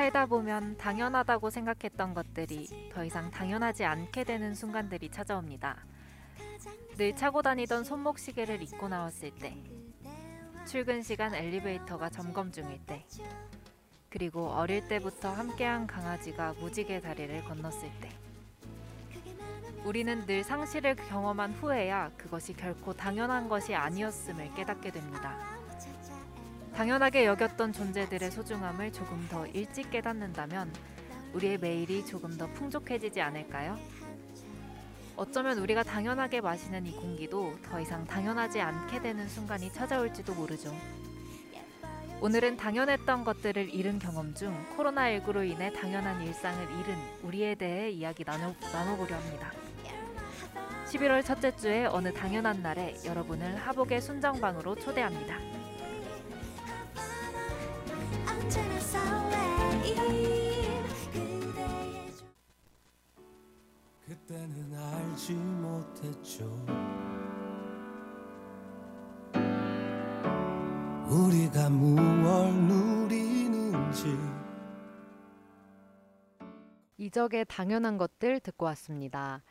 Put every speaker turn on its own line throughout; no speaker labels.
살다 보면 당연하다고 생각했던 것들이 더 이상 당연하지 않게 되는 순간들이 찾아옵니다. 늘 차고 다니던 손목시계를 잊고 나왔을 때, 출근 시간 엘리베이터가 점검 중일 때, 그리고 어릴 때부터 함께한 강아지가 무지개 다리를 건넜을 때, 우리는 늘 상실을 경험한 후에야 그것이 결코 당연한 것이 아니었음을 깨닫게 됩니다. 당연하게 여겼던 존재들의 소중함을 조금 더 일찍 깨닫는다면 우리의 매일이 조금 더 풍족해지지 않을까요? 어쩌면 우리가 당연하게 마시는 이 공기도 더 이상 당연하지 않게 되는 순간이 찾아올지도 모르죠. 오늘은 당연했던 것들을 잃은 경험 중 코로나19로 인해 당연한 일상을 잃은 우리에 대해 이야기 나눠, 나눠보려 합니다. 11월 첫째 주의 어느 당연한 날에 여러분을 하복의 순정방으로 초대합니다.
그때는 알지 못했죠 우리가 무얼 누리는지
이적의 당연한 것들 듣고 왔습니다.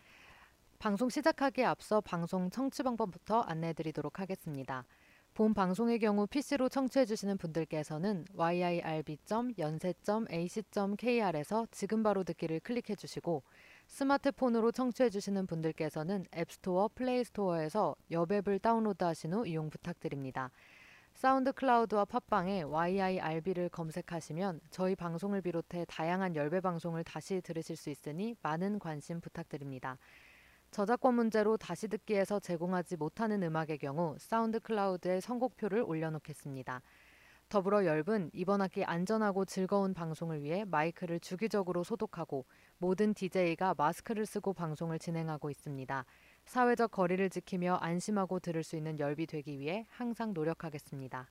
방송 시작하기에 앞서 방송 청취 방법부터 안내해 드리도록 하겠습니다. 본 방송의 경우 PC로 청취해주시는 분들께서는 yirb.연세.ac.kr에서 지금 바로 듣기를 클릭해주시고 스마트폰으로 청취해주시는 분들께서는 앱스토어, 플레이스토어에서 열브 앱을 다운로드하신 후 이용 부탁드립니다. 사운드 클라우드와 팟빵에 YIRB를 검색하시면 저희 방송을 비롯해 다양한 열브 방송을 다시 들으실 수 있으니 많은 관심 부탁드립니다. 저작권 문제로 다시 듣기에서 제공하지 못하는 음악의 경우 사운드 클라우드에 선곡표를 올려놓겠습니다. 더불어 열브는 이번 학기 안전하고 즐거운 방송을 위해 마이크를 주기적으로 소독하고 모든 DJ가 마스크를 쓰고 방송을 진행하고 있습니다. 사회적 거리를 지키며 안심하고 들을 수 있는 열비 되기 위해 항상 노력하겠습니다.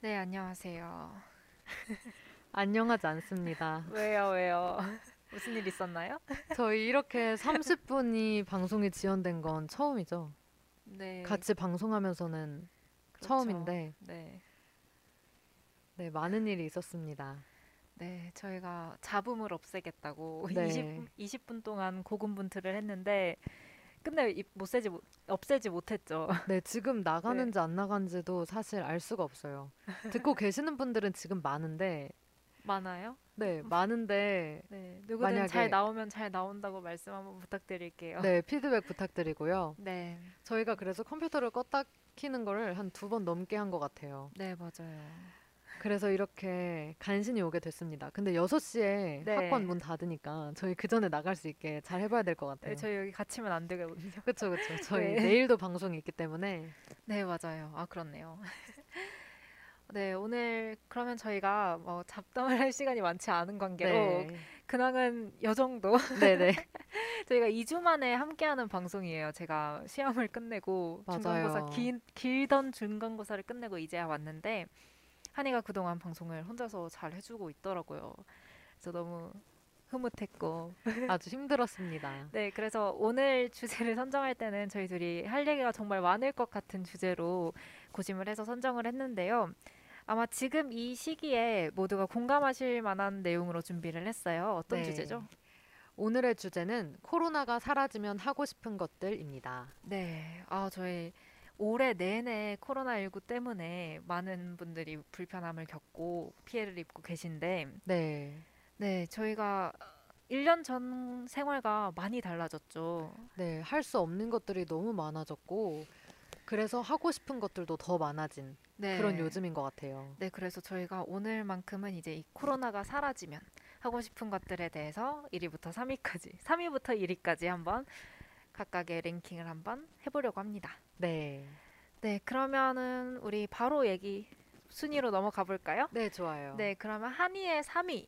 네, 안녕하세요.
안녕하지 않습니다.
왜요, 왜요? 무슨 일 있었나요?
저희 이렇게 30분이 방송이 지연된 건 처음이죠.
네.
같이 방송하면서는
그렇죠.
처음인데
네.
네, 많은 일이 있었습니다.
네, 저희가 잡음을 없애겠다고
네.
20, 20분 동안 고군분투를 했는데 끝내 이- 못 세지 못- 없애지 못했죠.
네, 지금 나가는지 안 나가는지도 사실 알 수가 없어요. 듣고 계시는 분들은 지금 많은데
많아요?
네, 많은데
네. 누구든
만약에-
잘 나오면 잘 나온다고 말씀 한번 부탁드릴게요.
네, 피드백 부탁드리고요.
네.
저희가 그래서 컴퓨터를 껐다 키는 거를 한 두 번 넘게 한 것 같아요.
네, 맞아요.
그래서 이렇게 간신히 오게 됐습니다. 근데 6시에
네.
학원 문 닫으니까 저희 그 전에 나갈 수 있게 잘 해봐야 될 것 같아요.
네, 저희 여기 갇히면 안 되거든요.
그렇죠, 그렇죠. 저희
네.
내일도 방송이 있기 때문에
네, 맞아요. 아, 그렇네요. 네, 오늘 그러면 저희가 뭐 잡담을 할 시간이 많지 않은 관계로
네,
근황은 요 정도.
네, 네.
저희가 2주 만에 함께하는 방송이에요. 제가 시험을 끝내고 중간고사
맞아요.
긴, 길던 중간고사를 끝내고 이제야 왔는데 한이가 그동안 방송을 혼자서 잘 해주고 있더라고요. 그래서 너무 흐뭇했고
아주 힘들었습니다.
네, 그래서 오늘 주제를 선정할 때는 저희 둘이 할 얘기가 정말 많을 것 같은 주제로 고심을 해서 선정을 했는데요. 아마 지금 이 시기에 모두가 공감하실 만한 내용으로 준비를 했어요. 어떤
네.
주제죠?
오늘의 주제는 코로나가 사라지면 하고 싶은 것들입니다.
네, 아 저희 올해 내내 코로나19 때문에 많은 분들이 불편함을 겪고 피해를 입고 계신데,
네.
네, 저희가 1년 전 생활과 많이 달라졌죠.
네, 할 수 없는 것들이 너무 많아졌고 그래서 하고 싶은 것들도 더 많아진
네.
그런 요즘인 것 같아요.
네, 그래서 저희가 오늘만큼은 이제 이 코로나가 사라지면 하고 싶은 것들에 대해서 1위부터 3위까지, 3위부터 1위까지 한번 각각의 랭킹을 한번 해보려고 합니다.
네.
네, 그러면은 우리 바로 얘기 순위로 넘어가 볼까요?
네, 좋아요.
네, 그러면 한이의 3위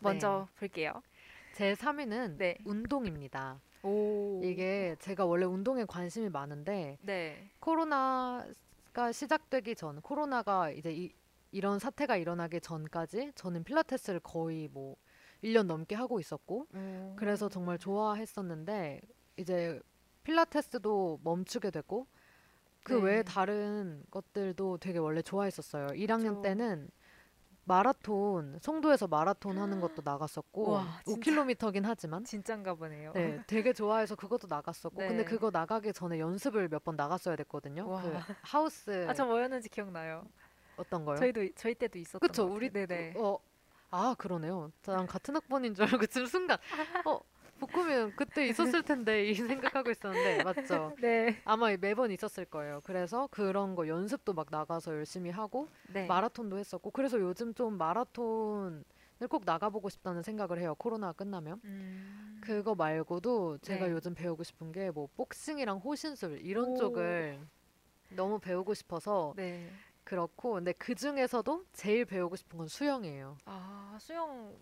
먼저 볼게요.
제 3위는
네.
운동입니다.
오.
이게 제가 원래 운동에 관심이 많은데
네.
코로나가 시작되기 전, 코로나가 이제 이, 이런 사태가 일어나기 전까지 저는 필라테스를 거의 뭐 1년 넘게 하고 있었고
음.
그래서 정말 좋아했었는데 이제 필라테스도 멈추게 됐고 그
네.
외에 다른 것들도 되게 원래 좋아했었어요. 1학년
그쵸.
때는 마라톤 송도에서 마라톤 하는 것도 나갔었고
와, 진짜.
5km긴 하지만
진짠가 보네요.
네, 되게 좋아해서 그것도 나갔었고
네.
근데 그거 나가기 전에 연습을 몇 번 나갔어야 됐거든요.
와.
그 하우스
아, 저 뭐였는지 기억나요.
어떤 거요?
저희도 저희 때도 있었던
그쵸
것
우리.
네네.
어, 아 그러네요. 저랑 같은 학번인 줄 알고 지금 순간 어 복금이는 그때 있었을 텐데 이 생각하고 있었는데 맞죠?
네.
아마 매번 있었을 거예요. 그래서 그런 거 연습도 막 나가서 열심히 하고
네.
마라톤도 했었고 그래서 요즘 좀 마라톤을 꼭 나가보고 싶다는 생각을 해요. 코로나 끝나면.
음.
그거 말고도 제가
네.
요즘 배우고 싶은 게 뭐 복싱이랑 호신술 이런
오.
쪽을 너무 배우고 싶어서
네.
그렇고 근데 그 중에서도 제일 배우고 싶은 건 수영이에요.
아 수영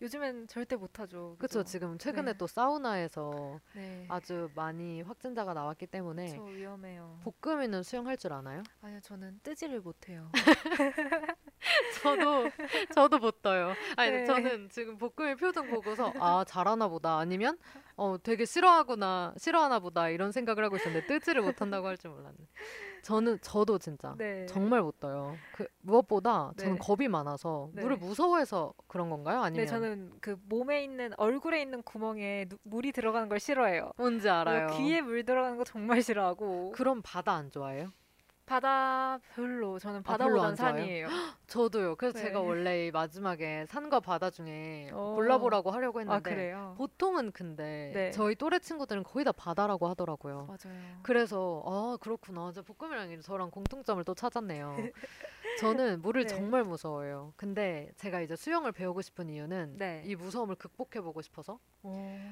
요즘엔 절대 못하죠.
그쵸
그죠?
지금 최근에
네.
또 사우나에서
네.
아주 많이 확진자가 나왔기 때문에
저 위험해요.
복금이는 수영할 줄 아나요?
아니요 저는 뜨지를 못해요.
저도 저도 못 떠요. 아니
네.
저는 지금 복금의 표정 보고서 아 잘하나 보다 아니면 어 되게 싫어하구나 싫어하나 보다 이런 생각을 하고 있었는데 뜨지를 못한다고 할 줄 몰랐네. 저는 저도 진짜
네.
정말 못 떠요. 그 무엇보다 저는
네.
겁이 많아서
네.
물을 무서워해서 그런 건가요? 아니면
네 저는 그 몸에 있는 얼굴에 있는 구멍에 누- 물이 들어가는 걸 싫어해요.
뭔지 알아요.
귀에 물 들어가는 거 정말 싫어하고
그럼 바다 안 좋아해요?
바다 별로 저는
아, 별로
바다보단
안 좋아해요?
산이에요.
저도요. 그래서
네.
제가 원래 이 마지막에 산과 바다 중에
어.
골라보라고 하려고
아
했는데
그래요?
보통은 근데
네.
저희 또래 친구들은 거의 다 바다라고 하더라고요.
맞아요.
그래서 아 그렇구나. 저 볶음이랑 저랑 공통점을 또 찾았네요. 저는 물을
네.
정말 무서워해요. 근데 제가 이제 수영을 배우고 싶은 이유는
네.
이 무서움을 극복해 보고 싶어서.
오.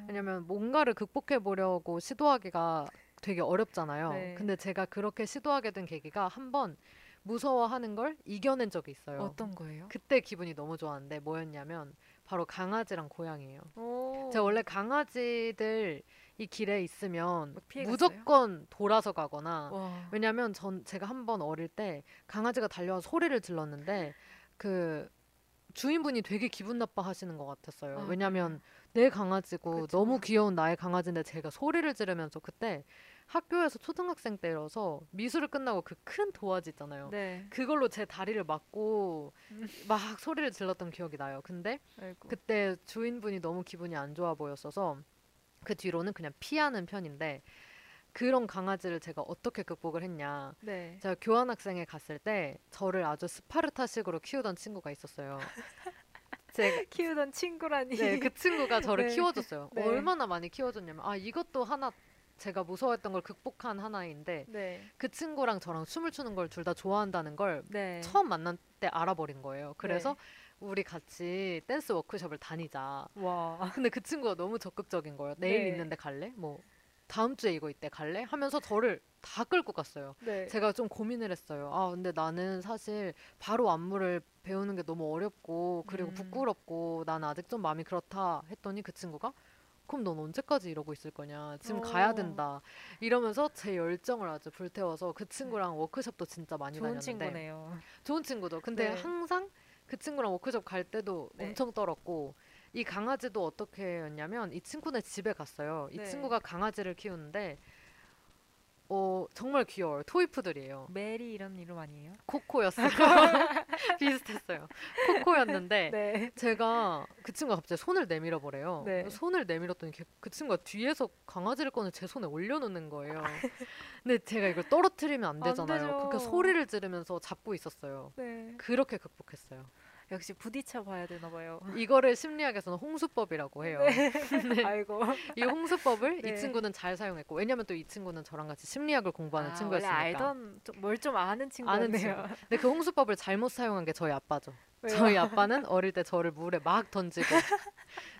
왜냐면 뭔가를 극복해 보려고 시도하기가 되게 어렵잖아요.
네.
근데 제가 그렇게 시도하게 된 계기가 한번 무서워하는 걸 이겨낸 적이 있어요.
어떤 거예요?
그때 기분이 너무 좋았는데 뭐였냐면 바로 강아지랑 고양이에요.
오.
제가 원래 강아지들 이 길에 있으면 무조건 돌아서 가거나
와.
왜냐면 전 제가 한 번 어릴 때 강아지가 달려와서 소리를 질렀는데 그 주인분이 되게 기분 나빠하시는 것 같았어요.
아,
왜냐면 내 강아지고
그쵸.
너무 귀여운 나의 강아지인데 제가 소리를 지르면서 그때 학교에서 초등학생 때여서 미술을 끝나고 그 큰 도화지 있잖아요.
네.
그걸로 제 다리를 막고
음.
막 소리를 질렀던 기억이 나요. 근데
아이고.
그때 주인분이 너무 기분이 안 좋아 보였어서 그 뒤로는 그냥 피하는 편인데 그런 강아지를 제가 어떻게 극복을 했냐.
네.
제가 교환학생에 갔을 때 저를 아주 스파르타식으로 키우던 친구가 있었어요. 제가
키우던 친구라니.
네, 그 친구가 저를
네.
키워줬어요.
네.
얼마나 많이 키워줬냐면 아 이것도 하나 제가 무서워했던 걸 극복한 하나인데
네.
그 친구랑 저랑 춤을 추는 걸 둘 다 좋아한다는 걸
네.
처음 만난 때 알아버린 거예요. 그래서 우리 같이 댄스 워크숍을 다니자.
와.
근데 그 친구가 너무 적극적인 거예요. 내일
네.
있는데 갈래? 뭐 다음 주에 이거 있대 갈래? 하면서 저를 다 끌고 갔어요.
네.
제가 좀 고민을 했어요. 아 근데 나는 사실 바로 안무를 배우는 게 너무 어렵고 그리고
음.
부끄럽고 나는 아직 좀 마음이 그렇다 했더니 그 친구가 그럼 넌 언제까지 이러고 있을 거냐 지금 가야
어.
된다 이러면서 제 열정을 아주 불태워서 그 친구랑 워크숍도 진짜 많이
좋은
다녔는데
친구네요.
좋은 친구죠. 근데
네.
항상 그 친구랑 워크숍 갈 때도
네.
엄청 떨었고 이 강아지도 어떻게 했냐면 이 친구네 집에 갔어요. 이
네.
친구가 강아지를 키우는데 어 정말 귀여워요. 토이푸들이에요.
메리 이런 이름 아니에요?
코코였어요. 비슷했어요. 코코였는데
네.
제가 그 친구가 갑자기 손을 내밀어 보래요.
네.
손을 내밀었더니 걔- 그 친구가 뒤에서 강아지를 꺼내 제 손에 올려놓는 거예요. 근데 제가 이걸 떨어뜨리면
안안
되잖아요.
되죠.
그러니까 소리를 지르면서 잡고 있었어요.
네.
그렇게 극복했어요.
역시 부딪혀 봐야 되나 봐요.
이거를 심리학에서는 홍수법이라고 해요.
아이고.
이 홍수법을
네.
이 친구는 잘 사용했고 왜냐면 또 이 친구는 저랑 같이 심리학을 공부하는
아, 원래
친구였으니까.
알던 뭘 좀 아는 친구였네요.
근데 그 홍수법을 잘못 사용한 게 저희 아빠죠.
왜요?
저희 아빠는 어릴 때 저를 물에 막 던지고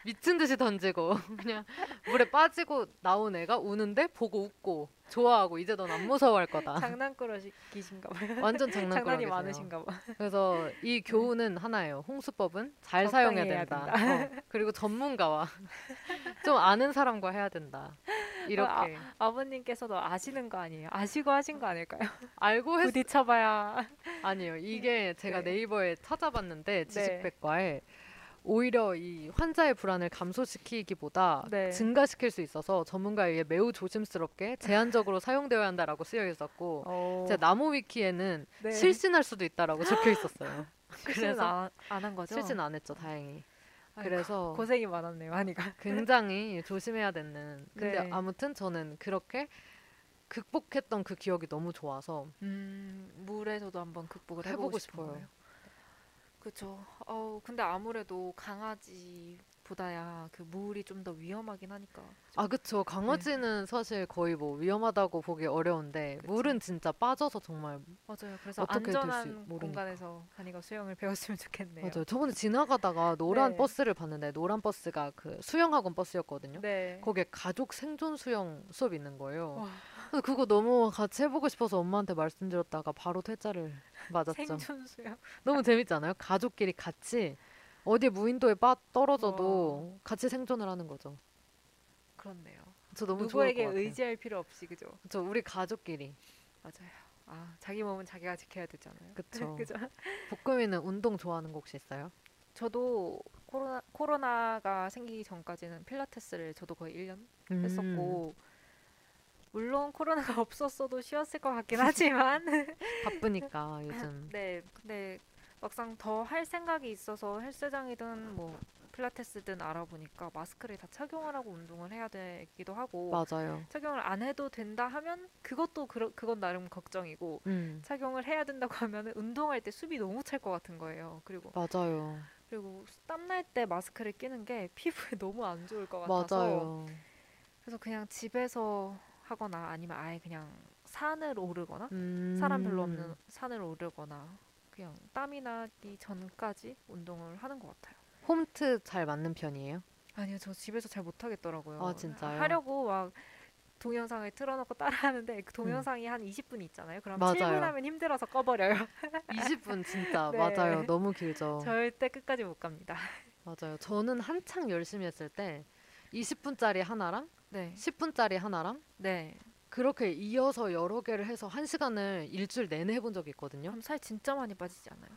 미친 듯이 던지고 그냥 물에 빠지고 나온 애가 우는데 보고 웃고 좋아하고 이제 넌 안 무서워할 거다.
장난꾸러기신가 봐요.
완전 장난꾸러기세요.
장난이 많으신가 봐.
그래서 이 교훈은 하나예요. 홍수법은 잘 사용해야
해야
된다.
된다.
어, 그리고 전문가와 좀 아는 사람과 해야 된다. 이렇게
아 버님께서도 아시는 거 아니에요? 아시고 하신 거 아닐까요?
알고 했
부딪혀봐야.
아니요. 이게 제가
네.
네이버에 찾아봤는데
네.
지식백과에 오히려 이 환자의 불안을 감소시키기보다
네.
증가시킬 수 있어서 전문가에 의해 매우 조심스럽게 제한적으로 사용되어야 한다라고 쓰여 있었고
어,
제 나무 위키에는
네.
실신할 수도 있다라고 적혀 있었어요. 그래서
안 한 거죠?
실진 안 했죠, 다행히.
아이고,
그래서
고생이 많았네요, 한이가.
굉장히 조심해야 되는. 근데
네.
아무튼 저는 그렇게 극복했던 그 기억이 너무 좋아서
음, 물에서도 한번 극복을
해보고
해보고
싶어요.
거예요. 그렇죠. 어, 근데 아무래도 강아지보다야 그 물이 좀 더 위험하긴 하니까. 그죠?
아 그쵸 강아지는 사실 거의 뭐 위험하다고 보기 어려운데
그쵸.
물은 진짜 빠져서 정말
맞아요. 그래서
어떻게 될수
안전한
모르니까.
공간에서 한이가 수영을 배웠으면 좋겠네요.
맞아요 저번에 지나가다가 노란
네.
버스를 봤는데 노란 버스가 그 수영학원 버스였거든요
네.
거기에 가족 생존 수영 수업 있는 거예요
와,
그래서 그거 너무 같이 해보고 싶어서 엄마한테 말씀드렸다가 바로 퇴짜를 맞았죠
생존 수영.
너무 재밌지 않아요? 가족끼리 같이 어디 무인도에 빠 떨어져도 같이 생존을 하는 거죠
그렇네요.
저 너무
누구에게 의지할 필요 없이 그죠?
그쵸 우리 가족끼리
맞아요. 아, 자기 몸은 자기가 지켜야 되잖아요.
그쵸
그죠?
복금이는 운동 좋아하는 거 혹시 있어요?
저도 코로나 코로나가 생기기 전까지는 필라테스를 저도 거의 1년
음.
했었고 물론 코로나가 없었어도 쉬었을 것 같긴 하지만
바쁘니까 요즘
네 근데 막상 더 할 생각이 있어서 헬스장이든 뭐 필라테스든 알아보니까 마스크를 다 착용을 하고 운동을 해야 되기도 하고
맞아요.
착용을 안 해도 된다 하면 그것도 그러, 그건 나름 걱정이고
음
착용을 해야 된다고 하면은 운동할 때 수비 너무 찰 것 같은 거예요. 그리고
맞아요.
그리고 땀 날 때 마스크를 끼는 게 피부에 너무 안 좋을 것 같아서
맞아요.
그래서 그냥 집에서 하거나 아니면 아예 그냥 산을 오르거나
음.
사람 별로 없는 산을 오르거나 그냥 땀이 나기 전까지 운동을 하는 것 같아요.
홈트 잘 맞는 편이에요?
아니요, 저 집에서 잘 못하겠더라고요.
아, 진짜요?
하려고 막 동영상을 틀어놓고 따라하는데 그 동영상이 한 20분 있잖아요. 그럼
음. 맞아요.
7분 하면 힘들어서 꺼버려요.
20분 진짜
네.
맞아요. 너무 길죠.
절대 끝까지 못 갑니다.
맞아요. 저는 한창 열심히 했을 때 20분짜리 하나랑
네,
10분짜리 하나랑
네.
그렇게 이어서 여러 개를 해서 한 시간을 일주일 내내 해본 적이 있거든요.
그럼 살 진짜 많이 빠지지 않아요?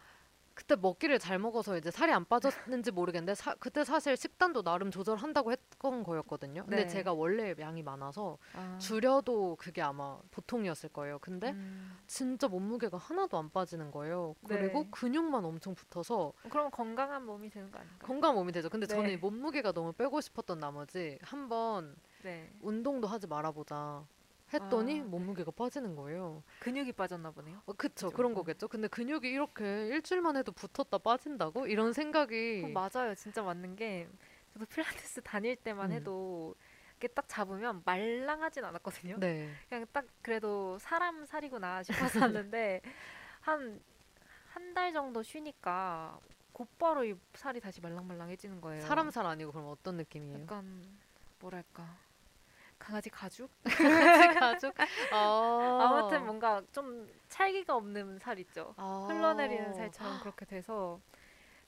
그때 먹기를 잘 먹어서 이제 살이 안 빠졌는지 모르겠는데 사- 그때 사실 식단도 나름 조절한다고 했던 거였거든요. 근데
네.
제가 원래 양이 많아서
아,
줄여도 그게 아마 보통이었을 거예요. 근데
음,
진짜 몸무게가 하나도 안 빠지는 거예요. 그리고
네.
근육만 엄청 붙어서
그럼 건강한 몸이 되는 거 아닌가요?
건강 몸이 되죠. 근데
네.
저는 이 몸무게가 너무 빼고 싶었던 나머지 한번
네,
운동도 하지 말아보자 했더니
아, 네.
몸무게가 빠지는 거예요.
근육이 빠졌나 보네요.
어, 그쵸,
그죠.
그런 거겠죠. 근데 근육이 이렇게 일주일만 해도 붙었다 빠진다고 이런 생각이
어, 맞아요, 진짜 맞는 게 저도 필라테스 다닐 때만
음.
해도 이렇게 딱 잡으면 말랑하진 않았거든요.
네
그냥 딱 그래도 사람 살이구나 싶었었는데 한 한 달 정도 쉬니까 곧바로 이 살이 다시 말랑말랑해지는 거예요.
사람 살 아니고 그럼 어떤 느낌이에요?
약간 뭐랄까 강아지 가죽?
가죽 어.
아무튼 뭔가 좀 찰기가 없는 살 있죠.
아.
흘러내리는 살처럼 그렇게 돼서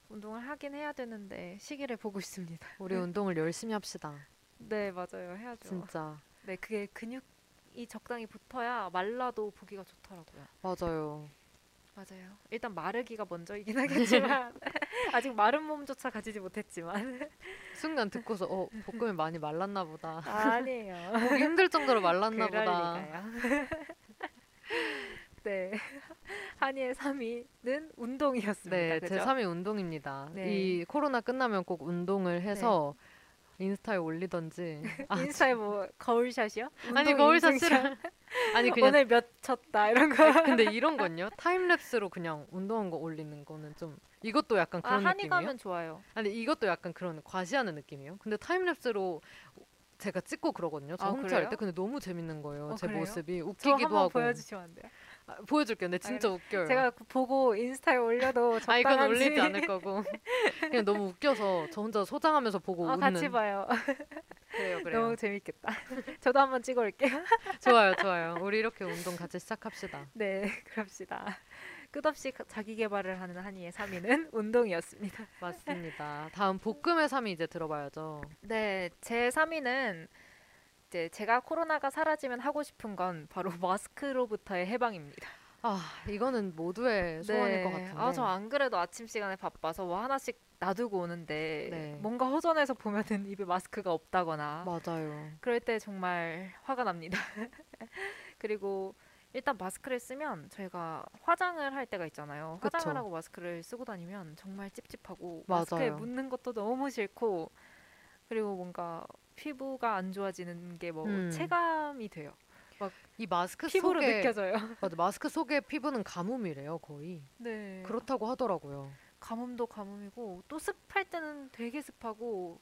운동을 하긴 해야 되는데 시기를 보고 있습니다.
우리 운동을 열심히 합시다.
네 맞아요 해야죠.
진짜
네 그게 근육이 적당히 붙어야 말라도 보기가 좋더라고요.
맞아요.
맞아요. 일단 마르기가 먼저이긴 하겠지만 아직 마른 몸조차 가지지 못했지만
순간 듣고서 어 볶음이 많이 말랐나 보다.
아 니에요.
보기 힘들 정도로 말랐나 보다.
네. 한이의 3위는 운동이었습니다.
네,
그죠?
제 3위 운동입니다.
네.
이 코로나 끝나면 꼭 운동을 해서 인스타에 올리던지. 아,
인스타에 뭐 거울샷이요?
아니
인증샷?
아니 그냥
오늘 몇 쳤다 이런 거.
근데 이런 건요? time-lapse로 그냥 운동한 거 올리는 거는 좀 이것도 약간
아
그런
한이
느낌이에요?
가면 좋아요.
아니 이것도 약간 그런 과시하는 느낌이에요. 근데 time-lapse로 제가 찍고 그러거든요. 저
아,
홈트
그래요?
할때 근데 너무 재밌는 거예요.
어,
제
그래요?
모습이
저
웃기기도 하고.
보여주시면 안 돼요?
아, 보여줄게요. 근데 진짜 웃겨요.
제가 그 보고 인스타에 올려도
아 이건
적당한지
올리지 않을 거고 그냥 너무 웃겨서 저 혼자 소장하면서 보고
어,
웃는.
같이 봐요.
그래요, 그래요.
너무 재밌겠다. 저도 한번 찍어올게요.
좋아요, 좋아요. 우리 이렇게 운동 같이 시작합시다.
네, 그럽시다. 끝없이 가- 자기 개발을 하는 한이의 3위는 운동이었습니다.
맞습니다. 다음 볶음의 3위 이제 들어봐야죠.
네, 제 3위는 이제 제가 코로나가 사라지면 하고 싶은 건 바로 마스크로부터의 해방입니다.
아 이거는 모두의 소원일 것 같은데.
아, 저 안 그래도 아침 시간에 바빠서 뭐 하나씩 놔두고 오는데
네.
뭔가 허전해서 보면은 입에 마스크가 없다거나
맞아요.
그럴 때 정말 화가 납니다. 그리고 일단 마스크를 쓰면 저희가 화장을 할 때가 있잖아요.
그쵸.
화장을 하고 마스크를 쓰고 다니면 정말 찝찝하고 마스크에
맞아요.
묻는 것도 너무 싫고 그리고 뭔가 피부가 안 좋아지는 게뭐
음.
체감이 돼요.
이 마스크
피부로
속에
느껴져요.
맞아, 마스크 속의 피부는 가뭄이래요, 거의.
네.
그렇다고 하더라고요.
가뭄도 가뭄이고 또 습할 때는 되게 습하고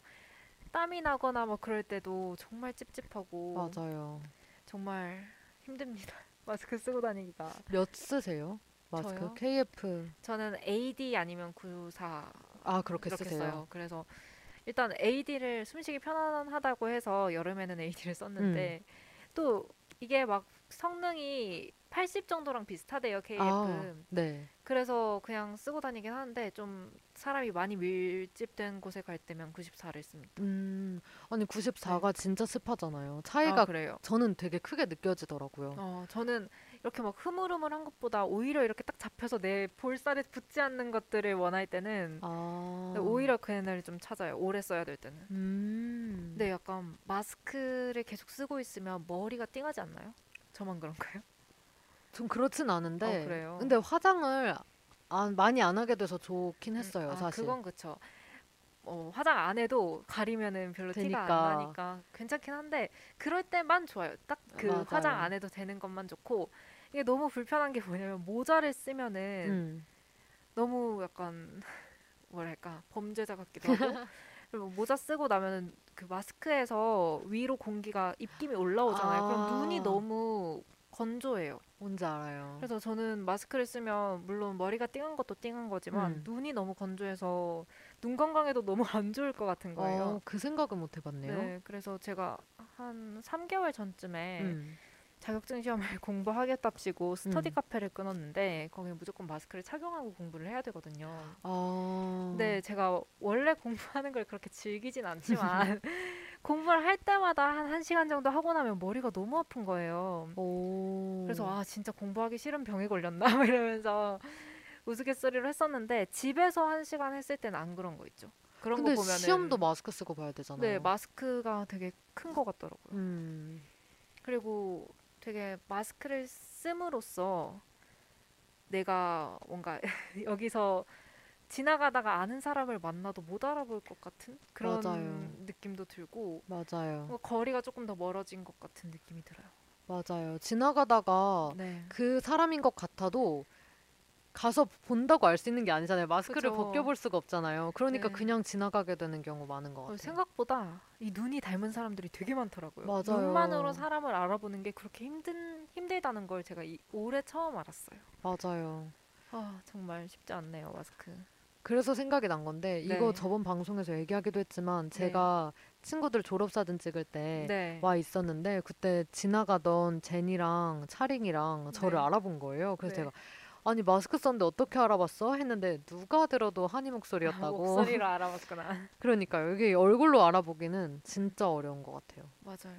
땀이 나거나 뭐 그럴 때도 정말 찝찝하고
맞아요.
정말 힘듭니다. 마스크 쓰고 다니기가.
몇 쓰세요? 마스크
저요?
KF
저는 AD 아니면 94
아 그렇게 쓰세요.
써요. 그래서 일단 AD를 숨쉬기 편안하다고 해서 여름에는 AD를 썼는데
음.
또 이게 막 성능이 80 정도랑 비슷하대요 KF.
아, 네.
그래서 그냥 쓰고 다니긴 하는데 좀 사람이 많이 밀집된 곳에 갈 때면 94를 씁니다.
음, 아니 94가 진짜 습하잖아요. 차이가
아, 그래요.
저는 되게 크게 느껴지더라고요.
어, 저는 이렇게 막 흐물흐물한 것보다 오히려 이렇게 딱 잡혀서 내 볼살에 붙지 않는 것들을 원할 때는
아,
오히려 그날을 좀 찾아요. 오래 써야 될 때는.
음,
근데 약간 마스크를 계속 쓰고 있으면 머리가 띵하지 않나요? 저만 그런가요?
전 그렇진 않은데.
어, 그래요?
근데 화장을 안, 많이 안 하게 돼서 좋긴 했어요,
아,
사실.
그건 그쵸. 어, 화장 안 해도 가리면은 별로 티가
되니까.
안 나니까 괜찮긴 한데 그럴 때만 좋아요. 딱 그. 화장 안 해도 되는 것만 좋고 이게 너무 불편한 게 뭐냐면 모자를 쓰면은
음,
너무 약간 뭐랄까 범죄자 같기도 하고 그리고 모자 쓰고 나면은 그 마스크에서 위로 공기가 입김이 올라오잖아요.
아.
그럼 눈이 너무 건조해요.
뭔지 알아요.
그래서 저는 마스크를 쓰면 물론 머리가 띵한 것도 띵한 거지만
음.
눈이 너무 건조해서 눈 건강에도 너무 안 좋을 것 같은 거예요.
어, 그 생각은 못 해봤네요.
네, 그래서 제가 한 3개월 전쯤에
음,
자격증 시험을 공부하겠답시고 스터디
음.
카페를 끊었는데 거기 무조건 마스크를 착용하고 공부를 해야 되거든요.
아,
근데 제가 원래 공부하는 걸 그렇게 즐기진 않지만 공부를 할 때마다 한 1시간 정도 하고 나면 머리가 너무 아픈 거예요.
오,
그래서 아 진짜 공부하기 싫은 병이 걸렸나 막 이러면서 우스갯소리로 했었는데 집에서 1시간 했을 때는 안 그런 거 있죠. 그런
근데
거 보면은
시험도 마스크 쓰고 봐야 되잖아요.
네, 마스크가 되게 큰거 같더라고요.
음,
그리고 되게 마스크를 씀으로써 내가 뭔가 여기서 지나가다가 아는 사람을 만나도 못 알아볼 것 같은 그런
맞아요.
느낌도 들고
맞아요.
거리가 조금 더 멀어진 것 같은 느낌이 들어요.
맞아요. 지나가다가
네.
그 사람인 것 같아도 가서 본다고 알 수 있는 게 아니잖아요. 마스크를
그죠.
벗겨볼 수가 없잖아요. 그러니까
네.
그냥 지나가게 되는 경우 많은 것
어,
같아요.
생각보다 이 눈이 닮은 사람들이 되게 많더라고요.
맞아요.
눈만으로 사람을 알아보는 게 그렇게 힘든 힘들다는 걸 제가 이, 올해 처음 알았어요.
맞아요.
아 정말 쉽지 않네요 마스크.
그래서 생각이 난 건데 이거
네.
저번 방송에서 얘기하기도 했지만 제가 친구들 졸업사진 찍을 때
네.
와 있었는데 그때 지나가던 제니랑 차링이랑 저를
네.
알아본 거예요. 그래서
네.
제가 아니 마스크 썼는데 어떻게 알아봤어? 했는데 누가 들어도 한이
아,
목소리였다고.
목소리로 알아봤구나.
그러니까요. 이게 얼굴로 알아보기는 진짜 어려운 것 같아요.
맞아요.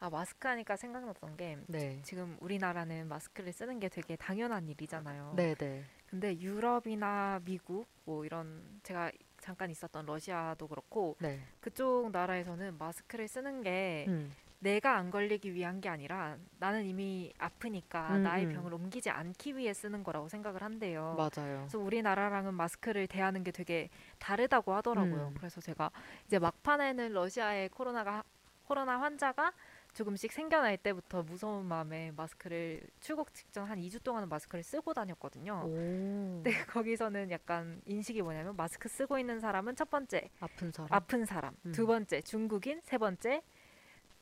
아 마스크 하니까 생각났던 게
네.
지금 우리나라는 마스크를 쓰는 게 되게 당연한 일이잖아요.
네네.
근데 유럽이나 미국 뭐 이런 제가 잠깐 있었던 러시아도 그렇고
네.
그쪽 나라에서는 마스크를 쓰는 게
음.
내가 안 걸리기 위한 게 아니라 나는 이미 아프니까
음,
나의
음.
병을 옮기지 않기 위해 쓰는 거라고 생각을 한대요.
맞아요.
그래서 우리나라랑은 마스크를 대하는 게 되게 다르다고 하더라고요.
음.
그래서 제가 이제 막판에는 러시아에 코로나가 코로나 환자가 조금씩 생겨날 때부터 무서운 마음에 마스크를 출국 직전 한 2주 동안은 마스크를 쓰고 다녔거든요.
오.
근데 거기서는 약간 인식이 뭐냐면 마스크 쓰고 있는 사람은 첫 번째
아픈 사람.
아픈 사람,
음.
두 번째 중국인, 세 번째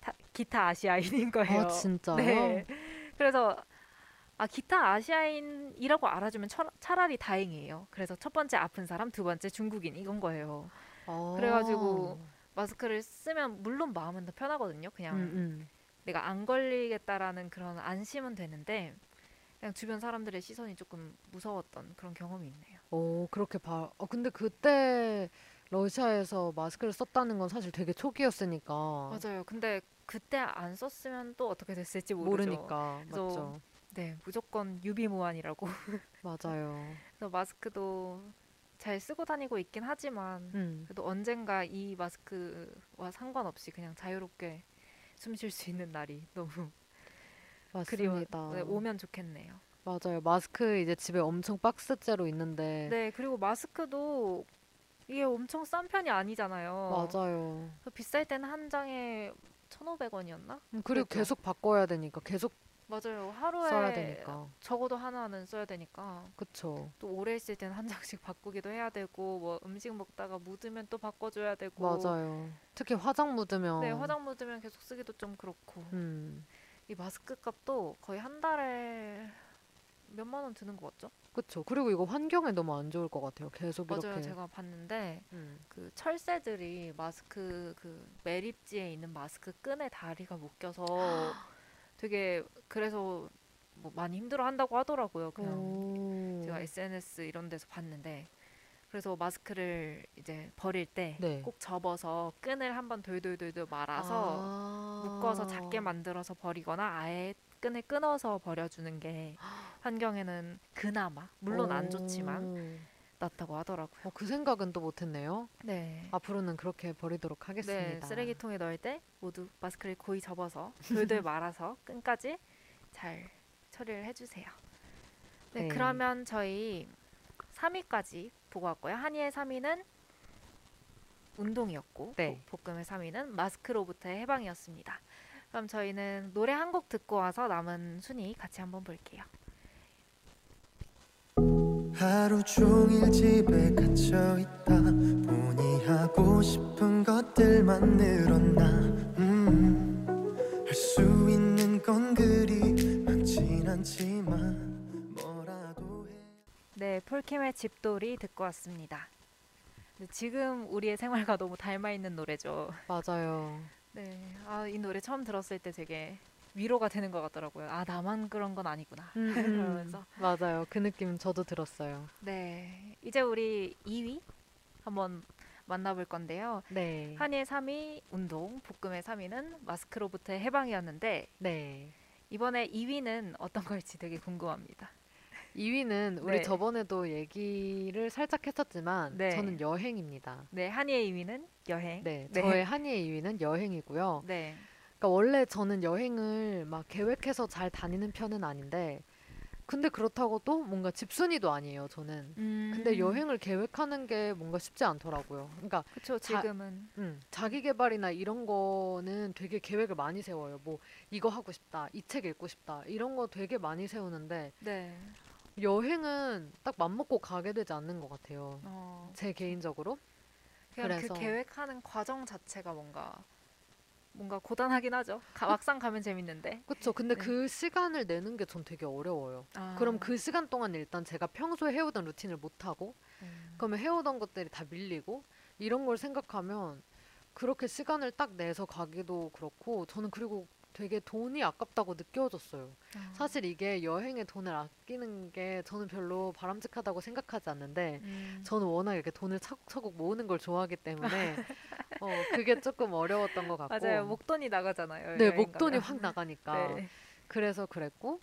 타- 기타 아시아인인 거예요.
아 진짜요?
네. 그래서 아 기타 아시아인이라고 알아주면 처- 차라리 다행이에요. 그래서 첫 번째 아픈 사람, 두 번째 중국인 이건 거예요.
아.
그래가지고 마스크를 쓰면 물론 마음은 더 편하거든요. 그냥
음, 음.
내가 안 걸리겠다라는 그런 안심은 되는데 그냥 주변 사람들의 시선이 조금 무서웠던 그런 경험이 있네요.
오 그렇게 봐. 어 근데 그때 러시아에서 마스크를 썼다는 건 사실 되게 초기였으니까
맞아요. 근데 그때 안 썼으면 또 어떻게 됐을지 모르죠.
모르니까
그래서
맞죠.
네, 무조건 유비무환이라고.
맞아요.
그래서 마스크도 잘 쓰고 다니고 있긴 하지만
음.
그래도 언젠가 이 마스크와 상관없이 그냥 자유롭게 숨 쉴 수 있는 날이 너무 그리워
맞습니다.
네, 오면 좋겠네요.
맞아요. 마스크 이제 집에 엄청 박스째로 있는데
네, 그리고 마스크도 이게 엄청 싼 편이 아니잖아요.
맞아요.
비쌀 때는 한 장에 1,500원이었나?
음, 그리고
그랬죠.
계속 바꿔야 되니까 계속
맞아요. 하루에
써야 되니까.
적어도 하나는 써야 되니까
그쵸.
또 오래 있을 때는 한 장씩 바꾸기도 해야 되고 뭐 음식 먹다가 묻으면 또 바꿔줘야 되고
맞아요. 특히 화장 묻으면
네, 화장 묻으면 계속 쓰기도 좀 그렇고
음.
이 마스크 값도 거의 한 달에 몇만 원 드는 거 같죠?
그쵸. 그리고 이거 환경에 너무 안 좋을 것 같아요. 계속
맞아요.
이렇게.
제가 봤는데
음.
그 철새들이 마스크 그 매립지에 있는 마스크 끈에 다리가 묶여서 되게 그래서 뭐 많이 힘들어 한다고 하더라고요. 그냥
오.
제가 SNS 이런 데서 봤는데 그래서 마스크를 이제 버릴 때꼭
네.
접어서 끈을 한번 돌돌돌돌 말아서
아.
묶어서 작게 만들어서 버리거나 아예 끈을 끊어서 버려주는 게 환경에는 그나마 물론 안 좋지만
오.
낫다고 하더라고요.
어, 그 생각은 또 못했네요.
네.
앞으로는 그렇게 버리도록 하겠습니다.
네, 쓰레기통에 넣을 때 모두 마스크를 고이 접어서 돌돌 말아서 끈까지 잘 처리를 해주세요. 네,
네.
그러면 저희 3위까지 보고 왔고요. 한이의 3위는 운동이었고
네.
복- 볶음의 3위는 마스크로부터의 해방이었습니다. 그럼 저희는 노래 한 곡 듣고 와서 남은 순위 같이 한번 볼게요.
하루 종일 집에 갇혀 있다 보니 하고 싶은 것들만 늘어나 음, 할수 있는 건 그리 많진 않지만 뭐라도 해
네, 폴킴의 집돌이 듣고 왔습니다. 네, 지금 우리의 생활과 너무 닮아 있는 노래죠.
맞아요.
네, 아, 이 노래 처음 들었을 때 되게 위로가 되는 것 같더라고요. 아, 나만 그런 건 아니구나.
음, 음.
그러면서.
맞아요. 그 느낌 저도 들었어요.
네, 이제 우리 2위 한번 만나볼 건데요.
네.
한이의 3위 운동, 볶음의 3위는 마스크로부터의 해방이었는데
네.
이번에 2위는 어떤 걸지 되게 궁금합니다.
2위는 우리
네.
저번에도 얘기를 살짝 했었지만
네.
저는 여행입니다.
네, 한이의 2위는 여행.
네,
네.
저의 한이의 2위는 여행이고요.
네.
그러니까 원래 저는 여행을 막 계획해서 잘 다니는 편은 아닌데 근데 그렇다고 또 뭔가 집순이도 아니에요, 저는. 근데
음,
여행을 계획하는 게 뭔가 쉽지 않더라고요. 그러니까
그쵸,
자-
지금은.
음, 자기 개발이나 이런 거는 되게 계획을 많이 세워요. 뭐 이거 하고 싶다, 이 책 읽고 싶다, 이런 거 되게 많이 세우는데
네.
여행은 딱 맘먹고 가게 되지 않는 것 같아요.
어,
제 개인적으로.
그냥
그래서-
그 계획하는 과정 자체가 뭔가 뭔가 고단하긴 하죠. 가- 막상 가면 재밌는데.
그쵸. 근데
네.
그 시간을 내는 게 전 되게 어려워요.
아,
그럼 그 시간 동안 일단 제가 평소에 해오던 루틴을 못 하고,
음,
그러면 해오던 것들이 다 밀리고, 이런 걸 생각하면 그렇게 시간을 딱 내서 가기도 그렇고, 저는 그리고 되게 돈이 아깝다고 느껴졌어요.
아,
사실 이게 여행에 돈을 아끼는 게 저는 별로 바람직하다고 생각하지 않는데,
음,
저는 워낙 이렇게 돈을 차곡차곡 모으는 걸 좋아하기 때문에, 어, 그게 조금 어려웠던 것 같고.
맞아요. 목돈이 나가잖아요.
네, 목돈이
가면.
확 나가니까.
네.
그래서 그랬고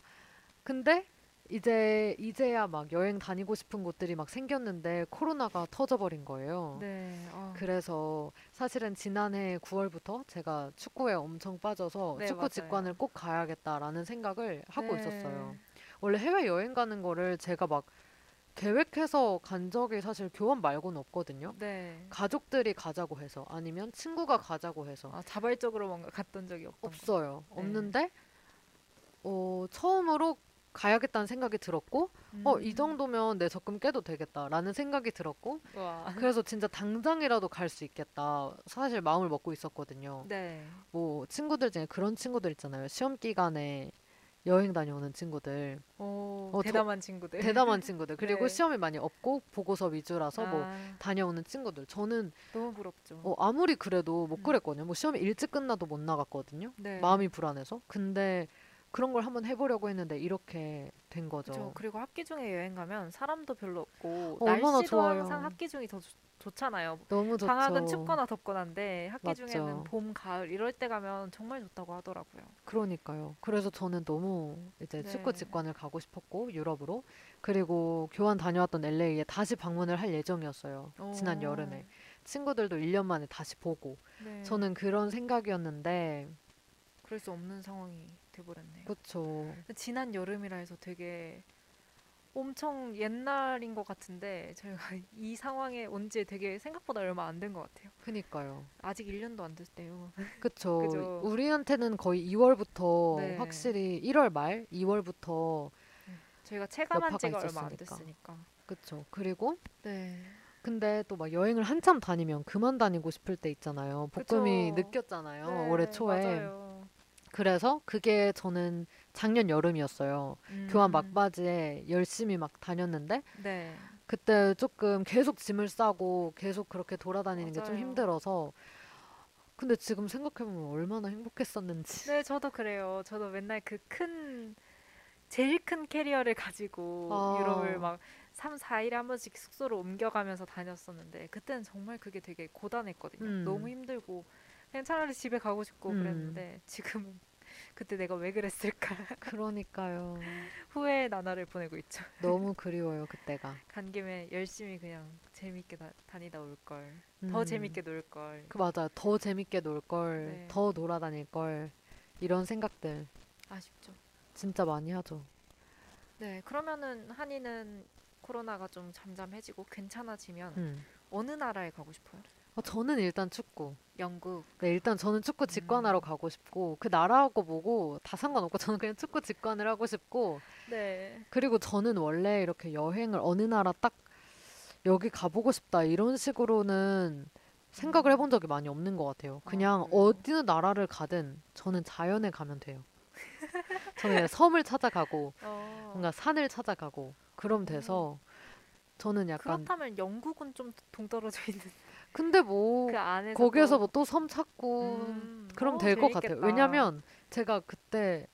근데 이제 이제야 막 여행 다니고 싶은 곳들이 막 생겼는데 코로나가 터져버린 거예요.
네. 어,
그래서 사실은 지난해 9월부터 제가 축구에 엄청 빠져서
네,
축구
맞아요.
직관을 꼭 가야겠다라는 생각을 하고
네.
있었어요. 원래 해외 여행 가는 거를 제가 막 계획해서 간 적이 사실 교환 말고는 없거든요.
네.
가족들이 가자고 해서 아니면 친구가 가자고 해서
아, 자발적으로 뭔가 갔던 적이 없던 거.
없어요.
네.
없는데 어, 처음으로 가야겠다는 생각이 들었고 어, 이
음.
정도면 내 적금 깨도 되겠다라는 생각이 들었고
와.
그래서 진짜 당장이라도 갈 수 있겠다. 사실 마음을 먹고 있었거든요.
네.
뭐 친구들 중에 그런 친구들 있잖아요. 시험 기간에 여행 다녀오는 친구들.
오,
어, 저-
대담한 친구들.
대담한 친구들. 그리고
네.
시험이 많이 없고 보고서 위주라서 뭐
아,
다녀오는 친구들. 저는
너무 부럽죠.
어, 아무리 그래도 못
음.
그랬거든요. 뭐 시험이 일찍 끝나도 못 나갔거든요.
네.
마음이 불안해서. 근데 그런 걸 한번 해보려고 했는데 이렇게 된 거죠.
그렇죠. 그리고 학기 중에 여행 가면 사람도 별로 없고
어,
날씨도
좋아요.
항상 학기 중이 더 좋, 좋잖아요.
너무 좋죠.
방학은 춥거나 덥거나인데 학기
맞죠.
중에는 봄, 가을 이럴 때 가면 정말 좋다고 하더라고요.
그러니까요. 그래서 저는 너무 이제
네.
축구 직관을 가고 싶었고 유럽으로 그리고 교환 다녀왔던 LA에 다시 방문을 할 예정이었어요. 지난
오.
여름에 친구들도 1년 만에 다시 보고
네.
저는 그런 생각이었는데
그럴 수 없는 상황이 돼버렸네요.
그쵸.
지난 여름이라 해서 되게 엄청 옛날인 것 같은데 저희가 이 상황에 온 지 되게 생각보다 얼마 안 된 것 같아요.
그니까요.
아직 1년도 안 됐대요.
그쵸. 우리한테는 거의 2월부터
네.
확실히 1월 말 2월부터
저희가 체감한 지가 얼마 안
있었으니까.
됐으니까.
그쵸. 그리고
네.
근데 또 막 여행을 한참 다니면 그만 다니고 싶을 때 있잖아요. 복금이. 느꼈잖아요.
네,
올해 초에.
맞아요.
그래서 그게 저는 작년 여름이었어요. 교환
음,
막바지에 열심히 막 다녔는데
네.
그때 조금 계속 짐을 싸고 계속 그렇게 돌아다니는 게 좀. 힘들어서 근데 지금 생각해보면 얼마나 행복했었는지.
네, 저도 그래요. 저도 맨날 그 큰 제일 큰 캐리어를 가지고
아.
유럽을 막 3, 4일에 한 번씩 숙소로 옮겨가면서 다녔었는데 그때는 정말 그게 되게 고단했거든요.
음.
너무 힘들고 그냥 차라리 집에 가고 싶고
음.
그랬는데 지금은 그때 내가 왜 그랬을까
그러니까요.
후회의 나날을 보내고 있죠.
너무 그리워요 그때가.
간 김에 열심히 그냥 재밌게 다, 다니다 올 걸. 더
음.
재밌게 놀 걸.
그 맞아요. 더 재밌게 놀 걸,
네.
더 돌아다닐 걸 이런 생각들
아쉽죠.
진짜 많이 하죠.
네, 그러면은 한이는 코로나가 좀 잠잠해지고 괜찮아지면
음.
어느 나라에 가고 싶어요?
어, 저는 일단 축구.
영국.
네, 일단 저는 축구 직관하러
음.
가고 싶고 그 나라하고 뭐고 다 상관없고 저는 그냥 축구 직관을 하고 싶고
네.
그리고 저는 원래 이렇게 여행을 어느 나라 딱 여기 가보고 싶다 이런 식으로는 생각을 해본 적이 많이 없는 것 같아요. 그냥
그래요?
어느 나라를 가든 저는 자연에 가면 돼요. 저는 섬을 찾아가고
어,
뭔가 산을 찾아가고 그럼 돼서 저는 약간
그렇다면 영국은 좀 동떨어져 있는
근데 뭐
그
거기에서
또-
뭐또 섬 찾고
음,
그럼
어,
될것 같아요. 왜냐면 제가 그때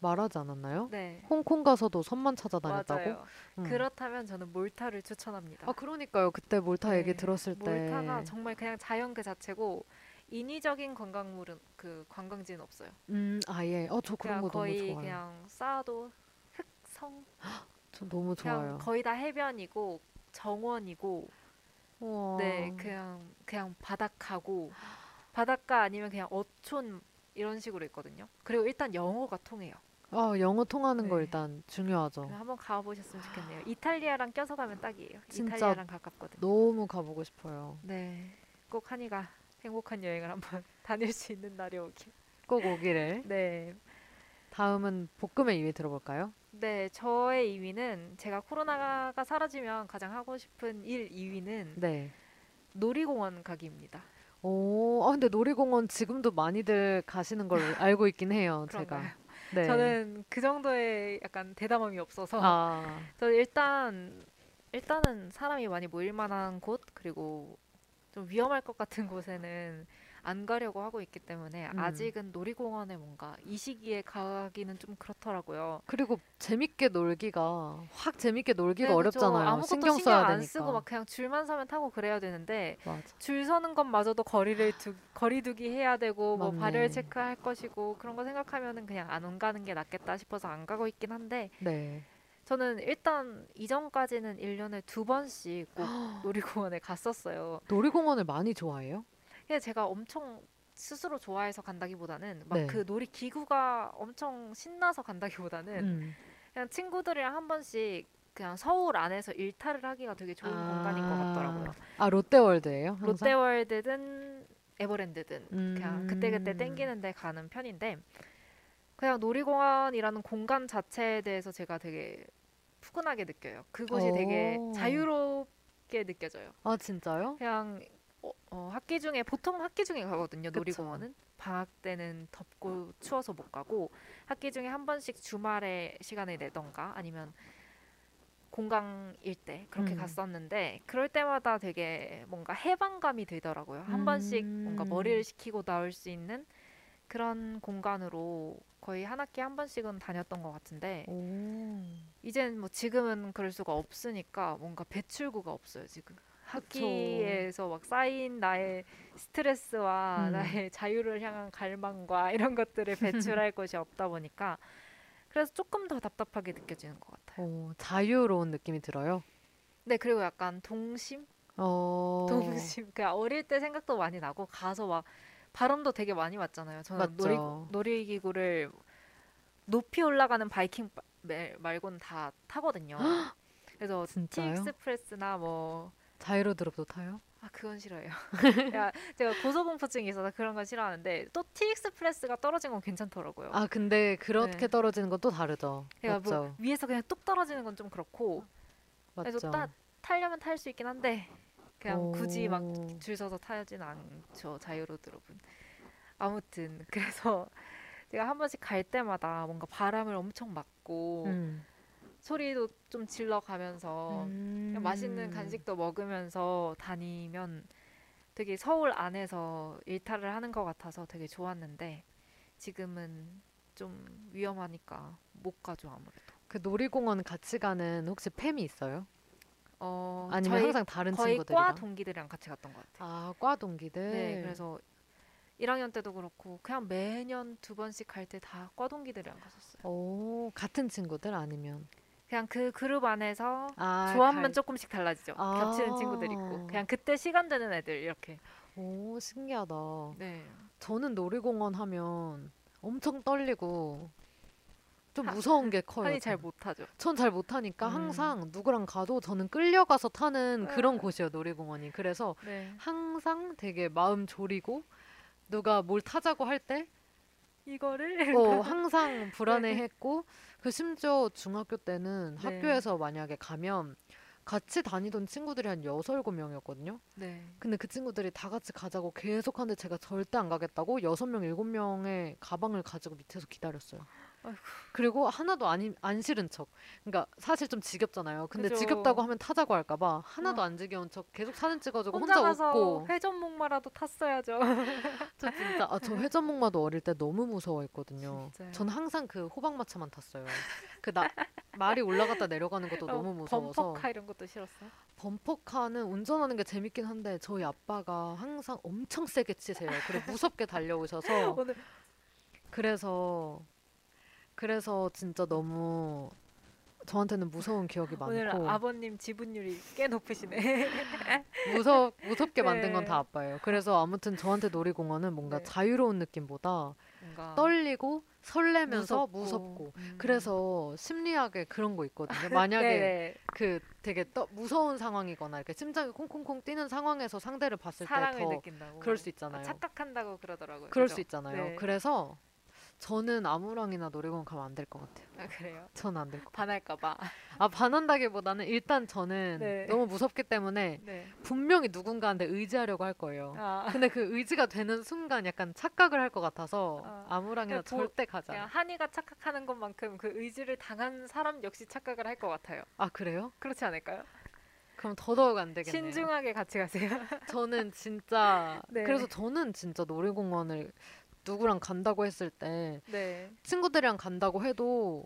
말하지 않았나요?
네.
홍콩 가서도 섬만 찾아다녔다고? 음.
그렇다면 저는 몰타를 추천합니다.
아 그러니까요. 그때 몰타 얘기
네,
들었을 때
몰타가 정말 그냥 자연 그 자체고 인위적인 관광물은 그 관광지는 없어요.
음 아예 어저 그런 거
거의
너무 좋아요.
그냥 쌓아도 흙성
저 너무 좋아요.
거의 다 해변이고 정원이고
우와.
네 그냥 그냥 바닷가고 바닷가 아니면 그냥 어촌 이런 식으로 있거든요. 그리고 일단 영어가 통해요.
아 영어 통하는 거
네.
일단 중요하죠.
한번 가보셨으면 좋겠네요. 이탈리아랑 껴서 가면 딱이에요.
진짜
이탈리아랑 가깝거든요.
너무 가보고 싶어요.
네, 꼭 한이가 행복한 여행을 한번 다닐 수 있는 날이 오길.
꼭 오기를.
네,
다음은 볶음의 2위 들어볼까요?
네 저의 2위는 제가 코로나가 사라지면 가장 하고 싶은 일 2위는
네.
놀이공원 가기입니다.
오, 아 근데 놀이공원 지금도 많이들 가시는 걸 알고 있긴 해요. 제가.
그런가요?
네.
저는 그 정도의 약간 대담함이 없어서
아
저 일단 일단은 사람이 많이 모일 만한 곳 그리고 좀 위험할 것 같은 곳에는 안 가려고 하고 있기 때문에
음.
아직은 놀이공원에 뭔가 이 시기에 가기는 좀 그렇더라고요.
그리고 재밌게 놀기가 확 재밌게 놀기가
네.
어렵잖아요.
아무것도
신경
신경
써야
안
되니까.
쓰고 막 그냥 줄만 서면 타고 그래야 되는데
맞아.
줄 서는 것마저도 거리를 두, 거리두기 해야 되고 뭐
맞네.
발열 체크할 것이고 그런 거 생각하면은 그냥 안 가는 게 낫겠다 싶어서 안 가고 있긴 한데
네.
저는 일단 이전까지는 1년에 두 번씩 꼭 놀이공원에 갔었어요.
놀이공원을 많이 좋아해요?
근데 제가 엄청 스스로 좋아해서 간다기보다는 막
네.
그 놀이 기구가 엄청 신나서 간다기보다는
음.
그냥 친구들이랑 한 번씩 그냥 서울 안에서 일탈을 하기가 되게 좋은
아.
공간인 것 같더라고요.
아 롯데월드예요? 항상?
롯데월드든 에버랜드든
음.
그냥 그때그때 땡기는데 가는 편인데 그냥 놀이공원이라는 공간 자체에 대해서 제가 되게 푸근하게 느껴요. 그곳이 되게
오.
자유롭게 느껴져요.
아 진짜요?
그냥 어, 어, 학기 중에 보통 학기 중에 가거든요.
그쵸.
놀이공원은 방학 때는 덥고 추워서 못 가고 학기 중에 한 번씩 주말에 시간을 내던가 아니면 공강일 때 그렇게
음.
갔었는데 그럴 때마다 되게 뭔가 해방감이 들더라고요. 한 번씩 뭔가
음.
머리를 식히고 나올 수 있는 그런 공간으로 거의 한 학기에 한 번씩은 다녔던 것 같은데
오.
이젠 뭐 지금은 그럴 수가 없으니까 뭔가 배출구가 없어요 지금 학기에서 막 쌓인 나의 스트레스와
음.
나의 자유를 향한 갈망과 이런 것들을 배출할 곳이 없다 보니까 그래서 조금 더 답답하게 느껴지는 것 같아요.
오, 자유로운 느낌이 들어요.
네 그리고 약간 동심,
어.
동심. 그냥 어릴 때 생각도 많이 나고 가서 막 바람도 되게 많이 왔잖아요. 저는
맞죠.
놀이, 놀이기구를 높이 올라가는 바이킹 말고는 다 타거든요. 그래서
진짜요?
티익스프레스나 뭐
자이로 드롭도 타요?
아 그건 싫어요. 야, 제가 고소공포증이 있어서 그런 건 싫어하는데 또 티익스프레스가 떨어진 건 괜찮더라고요.
아 근데 그렇게
네.
떨어지는 건 또 다르죠.
그러니까 뭐
맞죠.
위에서 그냥 뚝 떨어지는 건 좀 그렇고 그래서
맞죠.
따, 타려면 탈 수 있긴 한데 그냥 굳이 막
오.
줄 서서 타진 않죠 자유로드롭은 아무튼 그래서 제가 한 번씩 갈 때마다 뭔가 바람을 엄청 맞고
음.
소리도 좀 질러 가면서
음.
맛있는 간식도 먹으면서 다니면 되게 서울 안에서 일탈을 하는 것 같아서 되게 좋았는데 지금은 좀 위험하니까 못 가죠 아무래도.
그 놀이공원 같이 가는 혹시 팸이 있어요?
어,
아니면 항상 다른
거의
친구들이랑?
과 동기들이랑 같이 갔던 것 같아요.
아, 과 동기들.
네, 그래서 1학년 때도 그렇고 그냥 매년 두 번씩 갈 때 다 과 동기들이랑 갔었어요.
오, 같은 친구들 아니면
그냥 그 그룹 안에서
아,
조합만
갈-
조금씩 달라지죠.
아.
겹치는 친구들 있고 그냥 그때 시간 되는 애들 이렇게.
오, 신기하다.
네.
저는 놀이공원 하면 엄청 떨리고 좀
하-
무서운 게 커요.
한이 잘. 못하죠.
전 잘 못하니까
음.
항상 누구랑 가도 저는 끌려가서 타는 그런
음.
곳이에요, 놀이공원이. 그래서
네.
항상 되게 마음 졸이고 누가 뭘 타자고 할 때
이거를
어, 항상 불안해했고 그 심지어 중학교 때는
네.
학교에서 만약에 가면 같이 다니던 친구들이 한 여섯 일곱 명이었거든요.
네.
근데 그 친구들이 다 같이 가자고 계속 하는데 제가 절대 안 가겠다고 여섯 명 일곱 명의 가방을 가지고 밑에서 기다렸어요.
아이고.
그리고 하나도 안, 안 싫은 척. 그러니까 사실 좀 지겹잖아요. 근데
그죠.
지겹다고 하면 타자고 할까봐 하나도
어.
안 지겨운 척 계속 사진 찍어주고
혼자,
혼자, 웃고.
회전목마라도 탔어야죠.
저 진짜 아, 저 회전목마도 어릴 때 너무 무서워했거든요.
진짜요?
전 항상 그 호박마차만 탔어요. 그 나 말이 올라갔다 내려가는 것도 너무 무서워서
범퍼카 이런 것도 싫었어요.
범퍼카는 운전하는 게 재밌긴 한데 저희 아빠가 항상 엄청 세게 치세요. 그리고 무섭게 달려오셔서
오늘
그래서 그래서 진짜 너무 저한테는 무서운 기억이
오늘
많고
아버님 지분율이 꽤 높으시네.
무섭 무섭게 만든 건
네.
다 아빠예요. 그래서 아무튼 저한테 놀이공원은 뭔가
네.
자유로운 느낌보다
뭔가
떨리고 설레면서 무섭고,
음.
그래서 심리학에 그런 거 있거든요. 만약에
네네.
그 되게 떠, 무서운 상황이거나 이렇게 심장이 콩콩콩 뛰는 상황에서 상대를 봤을 때 더. 그럴 수 있잖아요.
아, 착각한다고 그러더라고요.
그럴
그죠?
수 있잖아요.
네.
그래서 저는 아무랑이나 놀이공원 가면 안 될 것 같아요.
아 그래요.
저는 안될 것.
반할까봐.
아 반한다기보다는 일단 저는
네.
너무 무섭기 때문에
네.
분명히 누군가한테 의지하려고 할 거예요.
아,
근데 그 의지가 되는 순간 약간 착각을 할 것 같아서
아.
아무랑이나
그냥 보-
절대 않아요.
한이가 착각하는 것만큼 그 의지를 당한 사람 역시 착각을 할 것 같아요.
아 그래요?
그렇지 않을까요?
그럼 더더욱 안 되겠네요.
신중하게 같이 가세요.
저는 진짜
네.
그래서 저는 진짜 놀이공원을 누구랑 간다고 했을 때
네.
친구들이랑 간다고 해도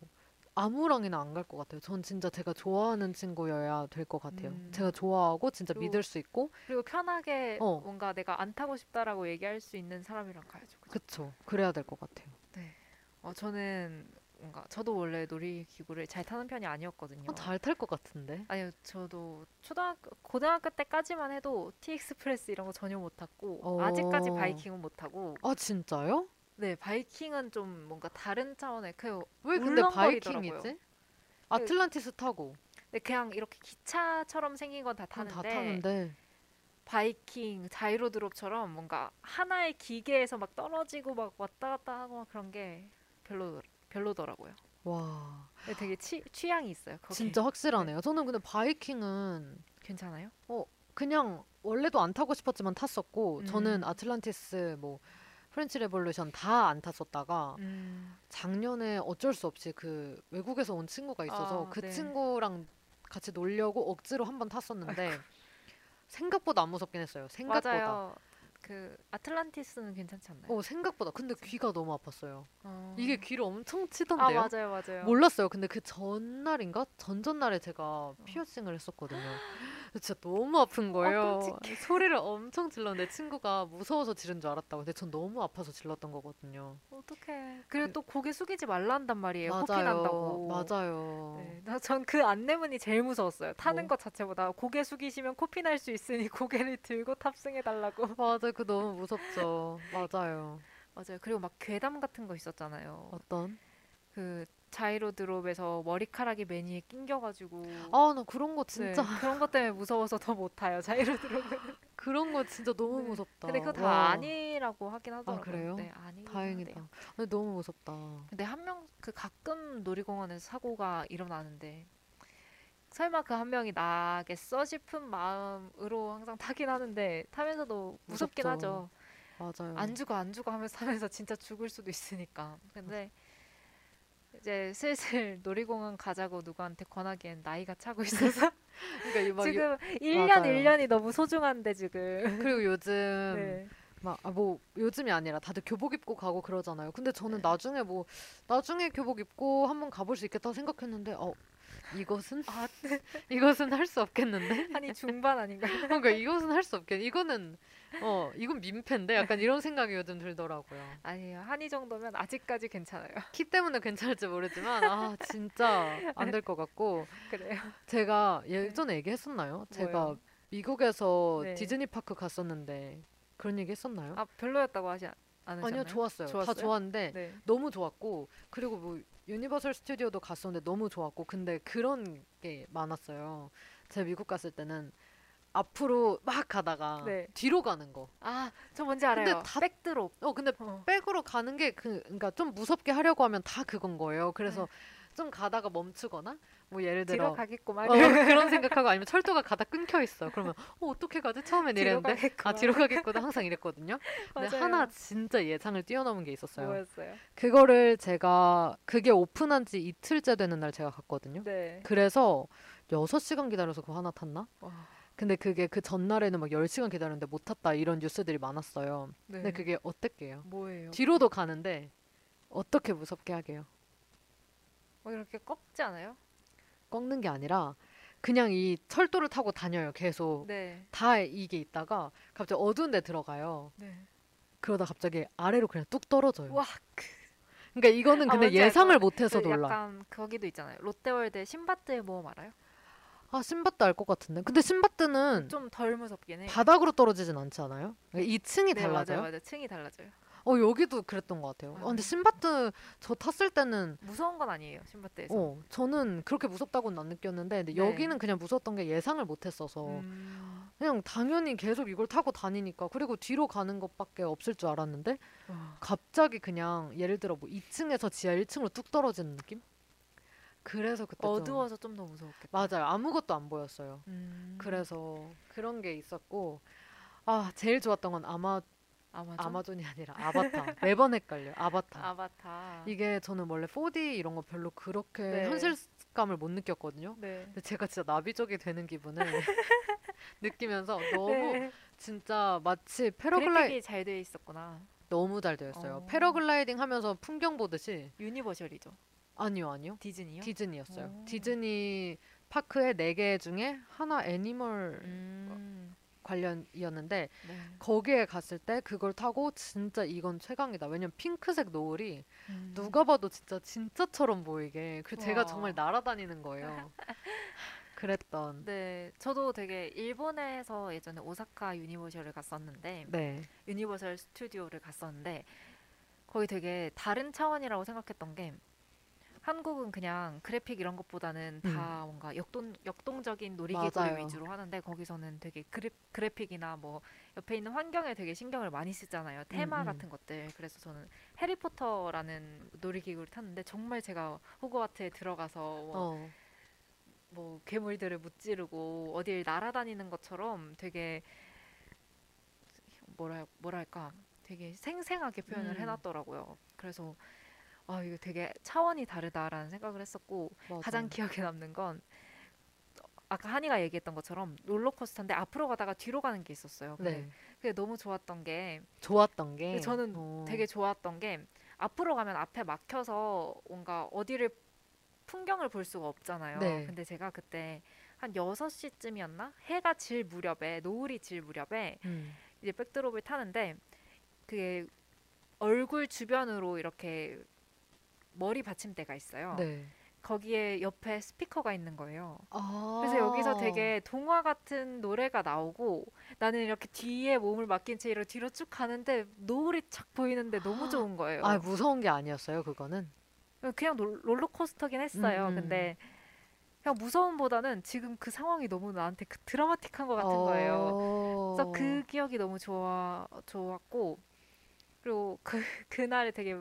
아무랑이나 안 갈 것 같아요. 전 진짜 제가 좋아하는 친구여야 될 것 같아요.
음.
제가 좋아하고 진짜
그리고
믿을 수 있고
그리고 편하게
어.
뭔가 내가 안 타고 싶다라고 얘기할 수 있는 사람이랑 가야죠. 그죠?
그쵸. 그래야 될 것 같아요.
어, 저는 뭔가 저도 원래 놀이기구를 잘 타는 편이 아니었거든요.
어, 잘탈 것 같은데.
아니요, 저도 초등학교, 고등학교 때까지만 해도 티익스프레스 이런 거 전혀 못 탔고
어.
아직까지 바이킹은 못 타고
아 진짜요?
네 바이킹은 좀 뭔가 다른 차원의
그왜 근데. 바이킹이지? 아틀란티스 타고
근데 그냥 이렇게 기차처럼 생긴 건 다 타는데,
다 타는데
바이킹 자이로드롭처럼 뭔가 하나의 기계에서 막 떨어지고 막 왔다 갔다 하고 막 그런 게 별로 별로더라고요.
와
되게 취, 취향이 있어요. 거기.
진짜 확실하네요. 저는 근데 바이킹은
괜찮아요?
그냥 원래도 안 타고 싶었지만 탔었고 저는
음.
아틀란티스 뭐 프렌치 레볼루션 다 안 탔었다가
음.
작년에 어쩔 수 없이 그 외국에서 온 친구가 있어서
아,
그
네.
친구랑 같이 놀려고 억지로 한 번 탔었는데 생각보다 안 무섭긴 했어요. 생각보다.
맞아요. 그 아틀란티스는 괜찮지 않나요?
어 생각보다 근데 귀가 너무 아팠어요.
어.
이게 귀를 엄청
아
치던데요.
맞아요 맞아요.
몰랐어요. 근데 그 전날인가 전전날에 제가 피어싱을 했었거든요. 진짜 너무 아픈 거예요.
끔찍해.
소리를 엄청 질렀는데 친구가 무서워서 지른 줄 알았다고. 근데 전 너무 아파서 질렀던 거거든요.
어떡해. 그리고 또 고개 숙이지 말라 한단 말이에요. 코피
맞아요.
난다고.
맞아요.
네, 전그 안내문이 제일 무서웠어요. 타는
뭐?
것 자체보다 고개 숙이시면 코피 날 수 있으니 고개를 들고 탑승해 달라고.
맞아요. 그 너무 무섭죠. 맞아요.
맞아요. 그리고 막 괴담 같은 거 있었잖아요.
어떤?
그 자이로 드롭에서 머리카락이 매니에 낑겨가지고.
아, 나 그런 거
네,
진짜
그런 것 때문에 무서워서 더 못 타요. 자이로 드롭은.
그런 거 진짜 너무
네.
무섭다.
근데 그거 다
와,
아니라고 하긴 하더라고요.
그래요?
네,
다행이다.
한데요.
근데 너무 무섭다.
근데 한 명 그 가끔 놀이공원에서 사고가 일어나는데 설마 그 한 명이 나겠어 싶은 마음으로 항상 타긴 하는데 타면서도 무섭긴
무섭죠.
하죠.
맞아요.
안 죽어 안 죽어 하면서 타면서 진짜 죽을 수도 있으니까. 근데 이제 슬슬 놀이공원 가자고 누구한테 권하기엔 나이가 차고 있어서
그러니까 이막
지금 1년
맞아요.
1년이 너무 소중한데 지금.
그리고 요즘
네.
막아뭐 요즘이 아니라 다들 교복 입고 가고 그러잖아요. 근데 저는
네.
나중에 뭐 나중에 교복 입고 한번 가볼 수 있겠다 생각했는데 어 이것은
아,
이것은 할 수 없겠는데.
한이 중반 아닌가요?
그러니까 이것은 할 수 없겠. 이거는 어 이건 민폐인데 약간 이런 생각이 요즘 들더라고요.
아니에요. 한이 정도면 아직까지 괜찮아요.
키 때문에 괜찮을지 모르지만 아 진짜 안 될 것 같고
그래요.
제가 예전에 얘기했었나요? 제가
뭐요?
미국에서
네.
디즈니 파크 갔었는데 그런 얘기 했었나요?
아 별로였다고 하지 않- 않으셨나요?
아니요 좋았어요. 다
좋았어요?
좋았는데
네.
너무 좋았고 그리고 뭐 유니버설 스튜디오도 갔었는데 너무 좋았고 근데 그런 게 많았어요. 제가 미국 갔을 때는 앞으로 막 가다가
네.
뒤로 가는 거.
아, 저 뭔지 알아요.
다-
back drop.
어 근데
어.
back으로 가는 게 그 그러니까 좀 무섭게 하려고 하면 다 그건 거예요. 그래서 좀 가다가 멈추거나 뭐 예를
뒤로
들어
가겠구만.
어, 그런 생각하고 아니면 철도가 가다 끊겨 있어. 그러면 어, 어떻게 가지? 처음엔
뒤로
이랬는데 아
가겠구만.
뒤로 가겠구나 항상 이랬거든요. 근데. 하나 진짜 예상을 뛰어넘은 게 있었어요.
뭐였어요?
그거를 제가 그게 오픈한 지 이틀째 되는 날 제가 갔거든요.
네.
그래서 6시간 기다려서 그거 하나 탔나?
와,
근데 그게 그 전날에는 막 10시간 기다렸는데 못 탔다 이런 뉴스들이 많았어요.
네.
근데 그게 어떻게요?
뭐예요?
뒤로도 가는데 어떻게 무섭게 하게요?
뭐 이렇게 꺾지 않아요?
꺾는 게 아니라 그냥 이 철도를 타고 다녀요. 계속
네.
다 이게 있다가 갑자기 어두운 데 들어가요.
네.
그러다 갑자기 아래로 그냥 뚝 떨어져요.
와, 그,
그러니까 이거는
아,
근데
알
예상을
것
못해서
그
놀라.
약간 거기도 있잖아요. 롯데월드 신바트의 모험 알아요?
아 신밧드 알것 같은데. 근데 신밧드는
좀 덜 무섭긴 해.
바닥으로 떨어지진 않지 않아요? 이 층이
네,
달라져요?
맞아요, 맞아요. 층이 달라져요.
어 여기도 그랬던 것 같아요. 어, 근데 신밧드 저 탔을 때는
무서운 건 아니에요, 신바트에서.
어 저는 그렇게 무섭다고는 안 느꼈는데 근데
네.
여기는 그냥 무서웠던 게 예상을 못했어서
음.
그냥 당연히 계속 이걸 타고 다니니까 그리고 뒤로 가는 것밖에 없을 줄 알았는데
와.
갑자기 그냥 예를 들어 뭐 2층에서 지하 1층으로 뚝 떨어지는 느낌? 그래서 그때 좀
어두워서 좀 더 무서웠겠다.
맞아요 아무것도 안 보였어요.
음.
그래서 그런 게 있었고 아 제일 좋았던 건 아마
아마존?
아마존이 아니라 아바타 매번 헷갈려 아바타
아바타.
이게 저는 원래 4D 이런 거 별로 그렇게
네.
현실감을 못 느꼈거든요.
네.
근데 제가 진짜 나비족이 되는 기분을 느끼면서 너무
네.
진짜 마치 패러글라이
잘돼 있었구나.
너무 잘 되어 있어요.
어.
패러글라이딩 하면서 풍경 보듯이
유니버셜이죠.
아니요 아니요
디즈니요?
디즈니였어요.
오.
디즈니 파크의 네 개 중에 하나 Animal
음.
관련이었는데
네.
거기에 갔을 때 그걸 타고 진짜 이건 최강이다. 왜냐면 핑크색 노을이
음.
누가 봐도 진짜 진짜처럼 보이게 그 제가
와.
정말 날아다니는 거예요. 그랬던
네, 저도 되게 일본에서 예전에 오사카 유니버셜을 갔었는데
네
유니버설 스튜디오를 갔었는데 거기 되게 다른 차원이라고 생각했던 게 한국은 그냥 그래픽 이런 것보다는 다 뭔가 역동 역동적인
음. 맞아요.
위주로 하는데 거기서는 되게 그래, 그래픽이나 뭐 옆에 있는 환경에 되게 신경을 많이 쓰잖아요. 테마
음.
같은 것들. 그래서 저는 해리포터라는 놀이기구를 탔는데 정말 제가 호그와트에 들어가서 뭐
어.
뭐 괴물들을 무찌르고 어딜 날아다니는 것처럼 되게 뭐라 뭐랄까 되게 생생하게 표현을
음.
해놨더라고요. 그래서 아 이거 되게 차원이 다르다라는 생각을 했었고
맞아.
가장 기억에 남는 건 아까 한이가 얘기했던 것처럼 롤러코스터인데 앞으로 가다가 뒤로 가는 게 있었어요.
네
그게 너무 좋았던 게
좋았던 게
저는
어.
되게 좋았던 게 앞으로 가면 앞에 막혀서 뭔가 어디를 풍경을 볼 수가 없잖아요.
네.
근데 제가 그때 한 6시쯤이었나? 해가 질 무렵에 노을이 질 무렵에
음.
이제 백드롭을 타는데 그게 얼굴 주변으로 이렇게 머리 받침대가 있어요.
네.
거기에 옆에 스피커가 있는 거예요.
아.
그래서 여기서 되게 동화 같은 노래가 나오고 나는 이렇게 뒤에 몸을 맡긴 채 이렇게 뒤로 쭉 가는데 노을이 착 보이는데 너무 좋은 거예요.
아 무서운 게 아니었어요 그거는.
그냥 롤- 롤러코스터긴 했어요.
음, 음.
근데 그냥 무서움보다는 지금 그 상황이 너무 나한테 그 드라마틱한 것 같은 거예요. 그래서 그 기억이 너무 좋아 좋았고 그리고 그 그날에 되게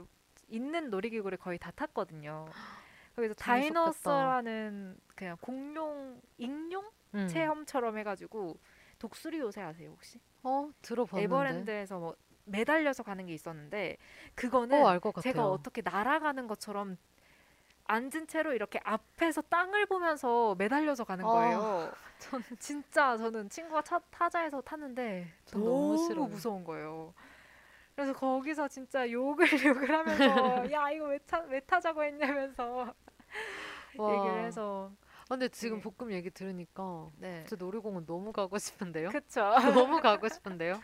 있는 놀이기구를 거의 다 탔거든요. 거기서. 다이너스라는 그냥 공룡 익룡
음.
체험처럼 해가지고 독수리 요새 아세요 혹시?
어 들어봤는데.
에버랜드에서 뭐 매달려서 가는 게 있었는데 그거는
같아요.
제가 어떻게 날아가는 것처럼 앉은 채로 이렇게 앞에서 땅을 보면서 매달려서 가는
아,
거예요. 전 진짜 저는 친구가 차, 타자에서 탔는데
전 너무
너무. 무서운 거예요. 그래서 거기서 진짜 욕을 욕을 하면서 야 이거 왜, 타, 왜 타자고 했냐면서
와.
얘기를 해서
아, 근데 지금
네.
볶음 얘기 들으니까 네저 놀이공원 너무 가고 싶은데요.
그쵸
너무 가고 싶은데요.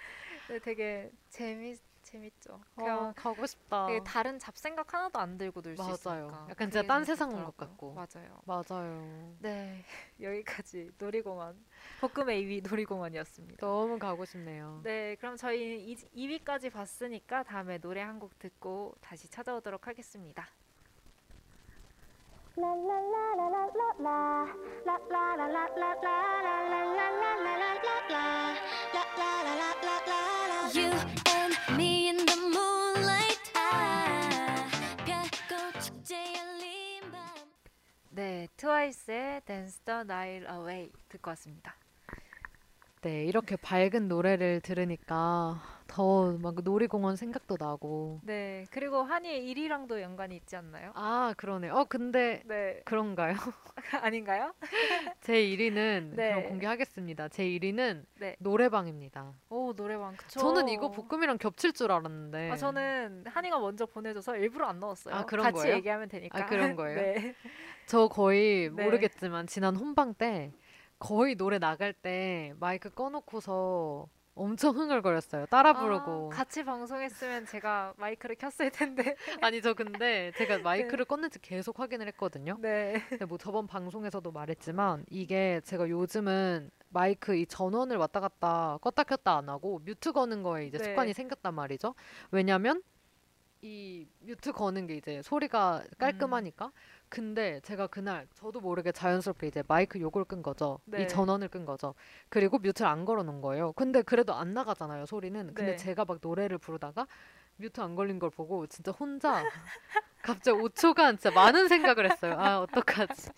네, 되게 재미 재밌죠.
어,
그냥
가고 싶다.
다른 잡생각 하나도 안 들고 놀 수. 있으니까.
약간 진짜 딴 세상 온
좋더라고요.
것 같고.
맞아요.
맞아요.
네 여기까지 놀이공원 볶음의 2위 놀이공원이었습니다.
너무 가고 싶네요.
네 그럼 저희 2위까지 봤으니까 다음에 노래 한 곡 듣고 다시 찾아오도록 하겠습니다.
You The
Night Away 듣고 왔습니다.
네, 이렇게 밝은 노래를 들으니까 더 막 놀이공원 생각도 나고.
네 그리고 한이의 1위랑도 연관이 있지 않나요?
아, 그러네. 어, 근데
네
그런가요?
아닌가요?
제 1위는
네.
그럼 공개하겠습니다. 제 1위는
네.
노래방입니다.
오 노래방 그쵸.
저는 이거 볶음이랑 겹칠 줄 알았는데.
아 저는 한이가 먼저 보내줘서 일부러 안 넣었어요.
아, 그런
같이
거예요?
얘기하면 되니까.
아, 그런 거예요?
네.
저 거의
네.
모르겠지만 지난 혼방 때 거의 노래 나갈 때 마이크 꺼놓고서 엄청 흥얼거렸어요. 따라 부르고.
아, 같이 방송했으면 제가 마이크를 켰을 텐데.
아니 저 근데 제가 마이크를 껐는지 계속 확인을 했거든요.
네.
근데 뭐 저번 방송에서도 말했지만 이게 제가 요즘은 마이크 이 전원을 왔다 갔다 껐다 켰다 안 하고 뮤트 거는 거에 이제
네.
습관이 생겼단 말이죠. 왜냐면 이 뮤트 거는 게 이제 소리가 깔끔하니까. 근데 제가 그날 저도 모르게 자연스럽게 이제 마이크 요걸 끈 거죠.
네.
이 전원을 끈 거죠. 그리고 뮤트를 안 걸어 놓은 거예요. 근데 그래도 안 나가잖아요, 소리는. 근데
네.
제가 막 노래를 부르다가 뮤트 안 걸린 걸 보고 진짜 혼자 갑자기 5초간 진짜 많은 생각을 했어요. 아, 어떡하지?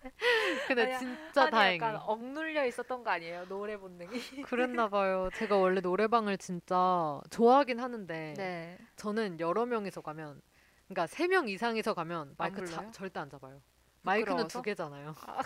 근데
아니,
진짜 다행히
약간 억눌려 있었던 거 아니에요? 노래 본능이.
그랬나 봐요. 제가 원래 노래방을 진짜 좋아하긴 하는데
네.
저는 여러 명이서 가면 그러니까 세 명 이상이서 가면 마이크 자-
불러요?
절대 안 잡아요. 마이크는? 두 개잖아요.
아,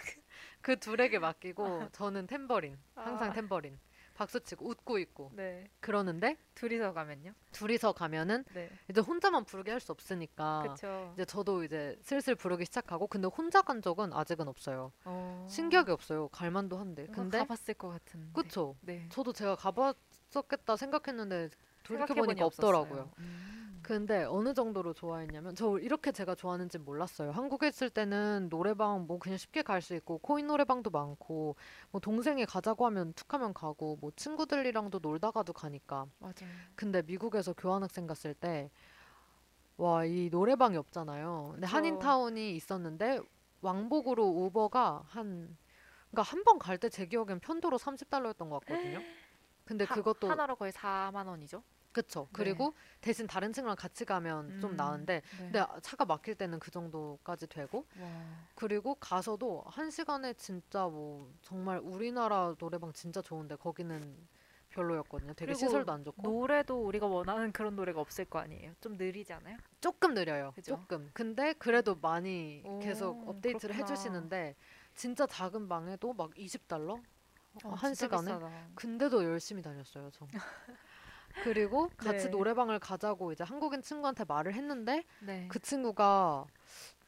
그 둘에게 맡기고 저는 템버린 항상
아.
템버린 박수 치고 웃고 있고
네.
그러는데
둘이서 가면요?
둘이서 가면은
네.
이제 혼자만 부르게 할 수 없으니까
그렇죠.
이제 저도 이제 슬슬 부르기 시작하고 근데 혼자 간 적은 아직은 없어요.
어.
신기하게 없어요. 갈만도 한데. 근데
가봤을 것 같은.
그쵸.
네.
저도 제가 가봤었겠다 생각했는데 돌이켜 보니까. 없더라고요.
음.
근데 어느 정도로 좋아했냐면 저 이렇게 제가 좋아하는지 몰랐어요. 한국에 있을 때는 노래방 뭐 그냥 쉽게 갈 수 있고 코인 노래방도 많고 뭐 동생이 가자고 하면 툭하면 가고 뭐 친구들이랑도 놀다가도 가니까.
맞아요.
근데 미국에서 교환학생 갔을 때 와, 이 노래방이 없잖아요. 근데
그쵸.
한인타운이 있었는데 왕복으로 우버가 한 그러니까 한 번 갈 때 제 기억엔 편도로 30달러였던 것 같거든요. 근데
하-
그것도
하나로 거의 4만 원이죠.
그쵸. 그리고 대신 다른 친구랑 같이 가면 좀
음,
나은데
네.
근데 차가 막힐 때는 그 정도까지 되고
와.
그리고 가서도 한 시간에 진짜 뭐 정말 우리나라 노래방 진짜 좋은데 거기는 별로였거든요. 되게 시설도 안 좋고
노래도 우리가 원하는 그런 노래가 없을 거 아니에요. 좀 느리지 않아요?
조금 느려요.
그죠?
조금. 근데 그래도 많이
오,
계속 업데이트를
그렇구나.
해주시는데 진짜 작은 방에도 막 20달러
어,
한 시간에
비싸다.
근데도 열심히 다녔어요, 저. 그리고 같이
네.
노래방을 가자고 이제 한국인 친구한테 말을 했는데
네.
그 친구가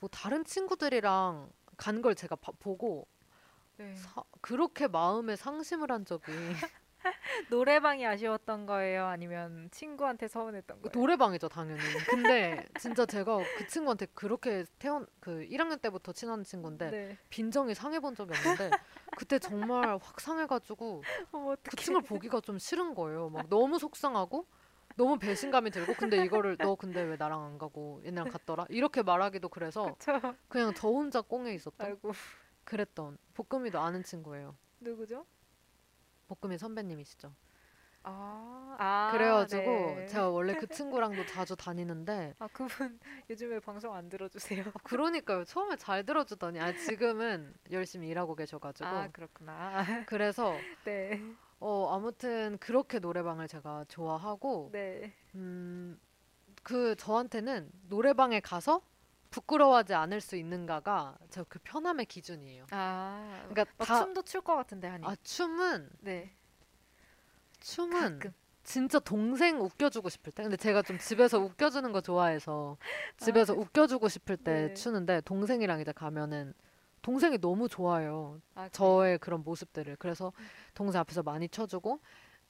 뭐 다른 친구들이랑 간 걸 제가 봐- 보고
네.
사- 그렇게 마음에 상심을 한 적이
노래방이 아쉬웠던 거예요? 아니면 친구한테 서운했던 거예요?
노래방이죠 당연히. 근데 진짜 제가 그 친구한테 그렇게 태어n 그 1학년 때부터 친한 친구인데
네.
빈정이 상해본 적이 없는데 그때 정말 확 상해가지고
어머,
그. 친구를 보기가 좀 싫은 거예요. 막 너무 속상하고 너무 배신감이 들고 근데 이거를 너 근데 왜 나랑 안 가고 얘네랑 갔더라 이렇게 말하기도 그래서
그쵸.
그냥 저 혼자 꽁에 있었던
아이고
그랬던 볶음이도 아는 친구예요.
누구죠?
볶음이 선배님이시죠.
아, 아
그래가지고
네.
제가 원래 그 친구랑도 자주 다니는데
아 그분 요즘에 방송 안 들어주세요.
아, 그러니까요. 처음에 잘 들어주더니 아 지금은 열심히 일하고 계셔가지고
아 그렇구나.
그래서
네,
어 아무튼 그렇게 노래방을 제가 좋아하고
네.
음그 저한테는 노래방에 가서 부끄러워하지 않을 수 있는가가 저 그 편함의 기준이에요.
아,
그러니까
막
다-
춤도 출 것 같은데 하니.
아 춤은
네.
춤은
가끔.
진짜 동생 웃겨주고 싶을 때 근데 제가 좀 집에서 웃겨주는 거 좋아해서 집에서 웃겨주고 싶을 때
아, 네.
추는데 동생이랑 이제 가면은 동생이 너무 좋아요
아?
저의 그런 모습들을 그래서 동생 앞에서 많이 춰주고
너무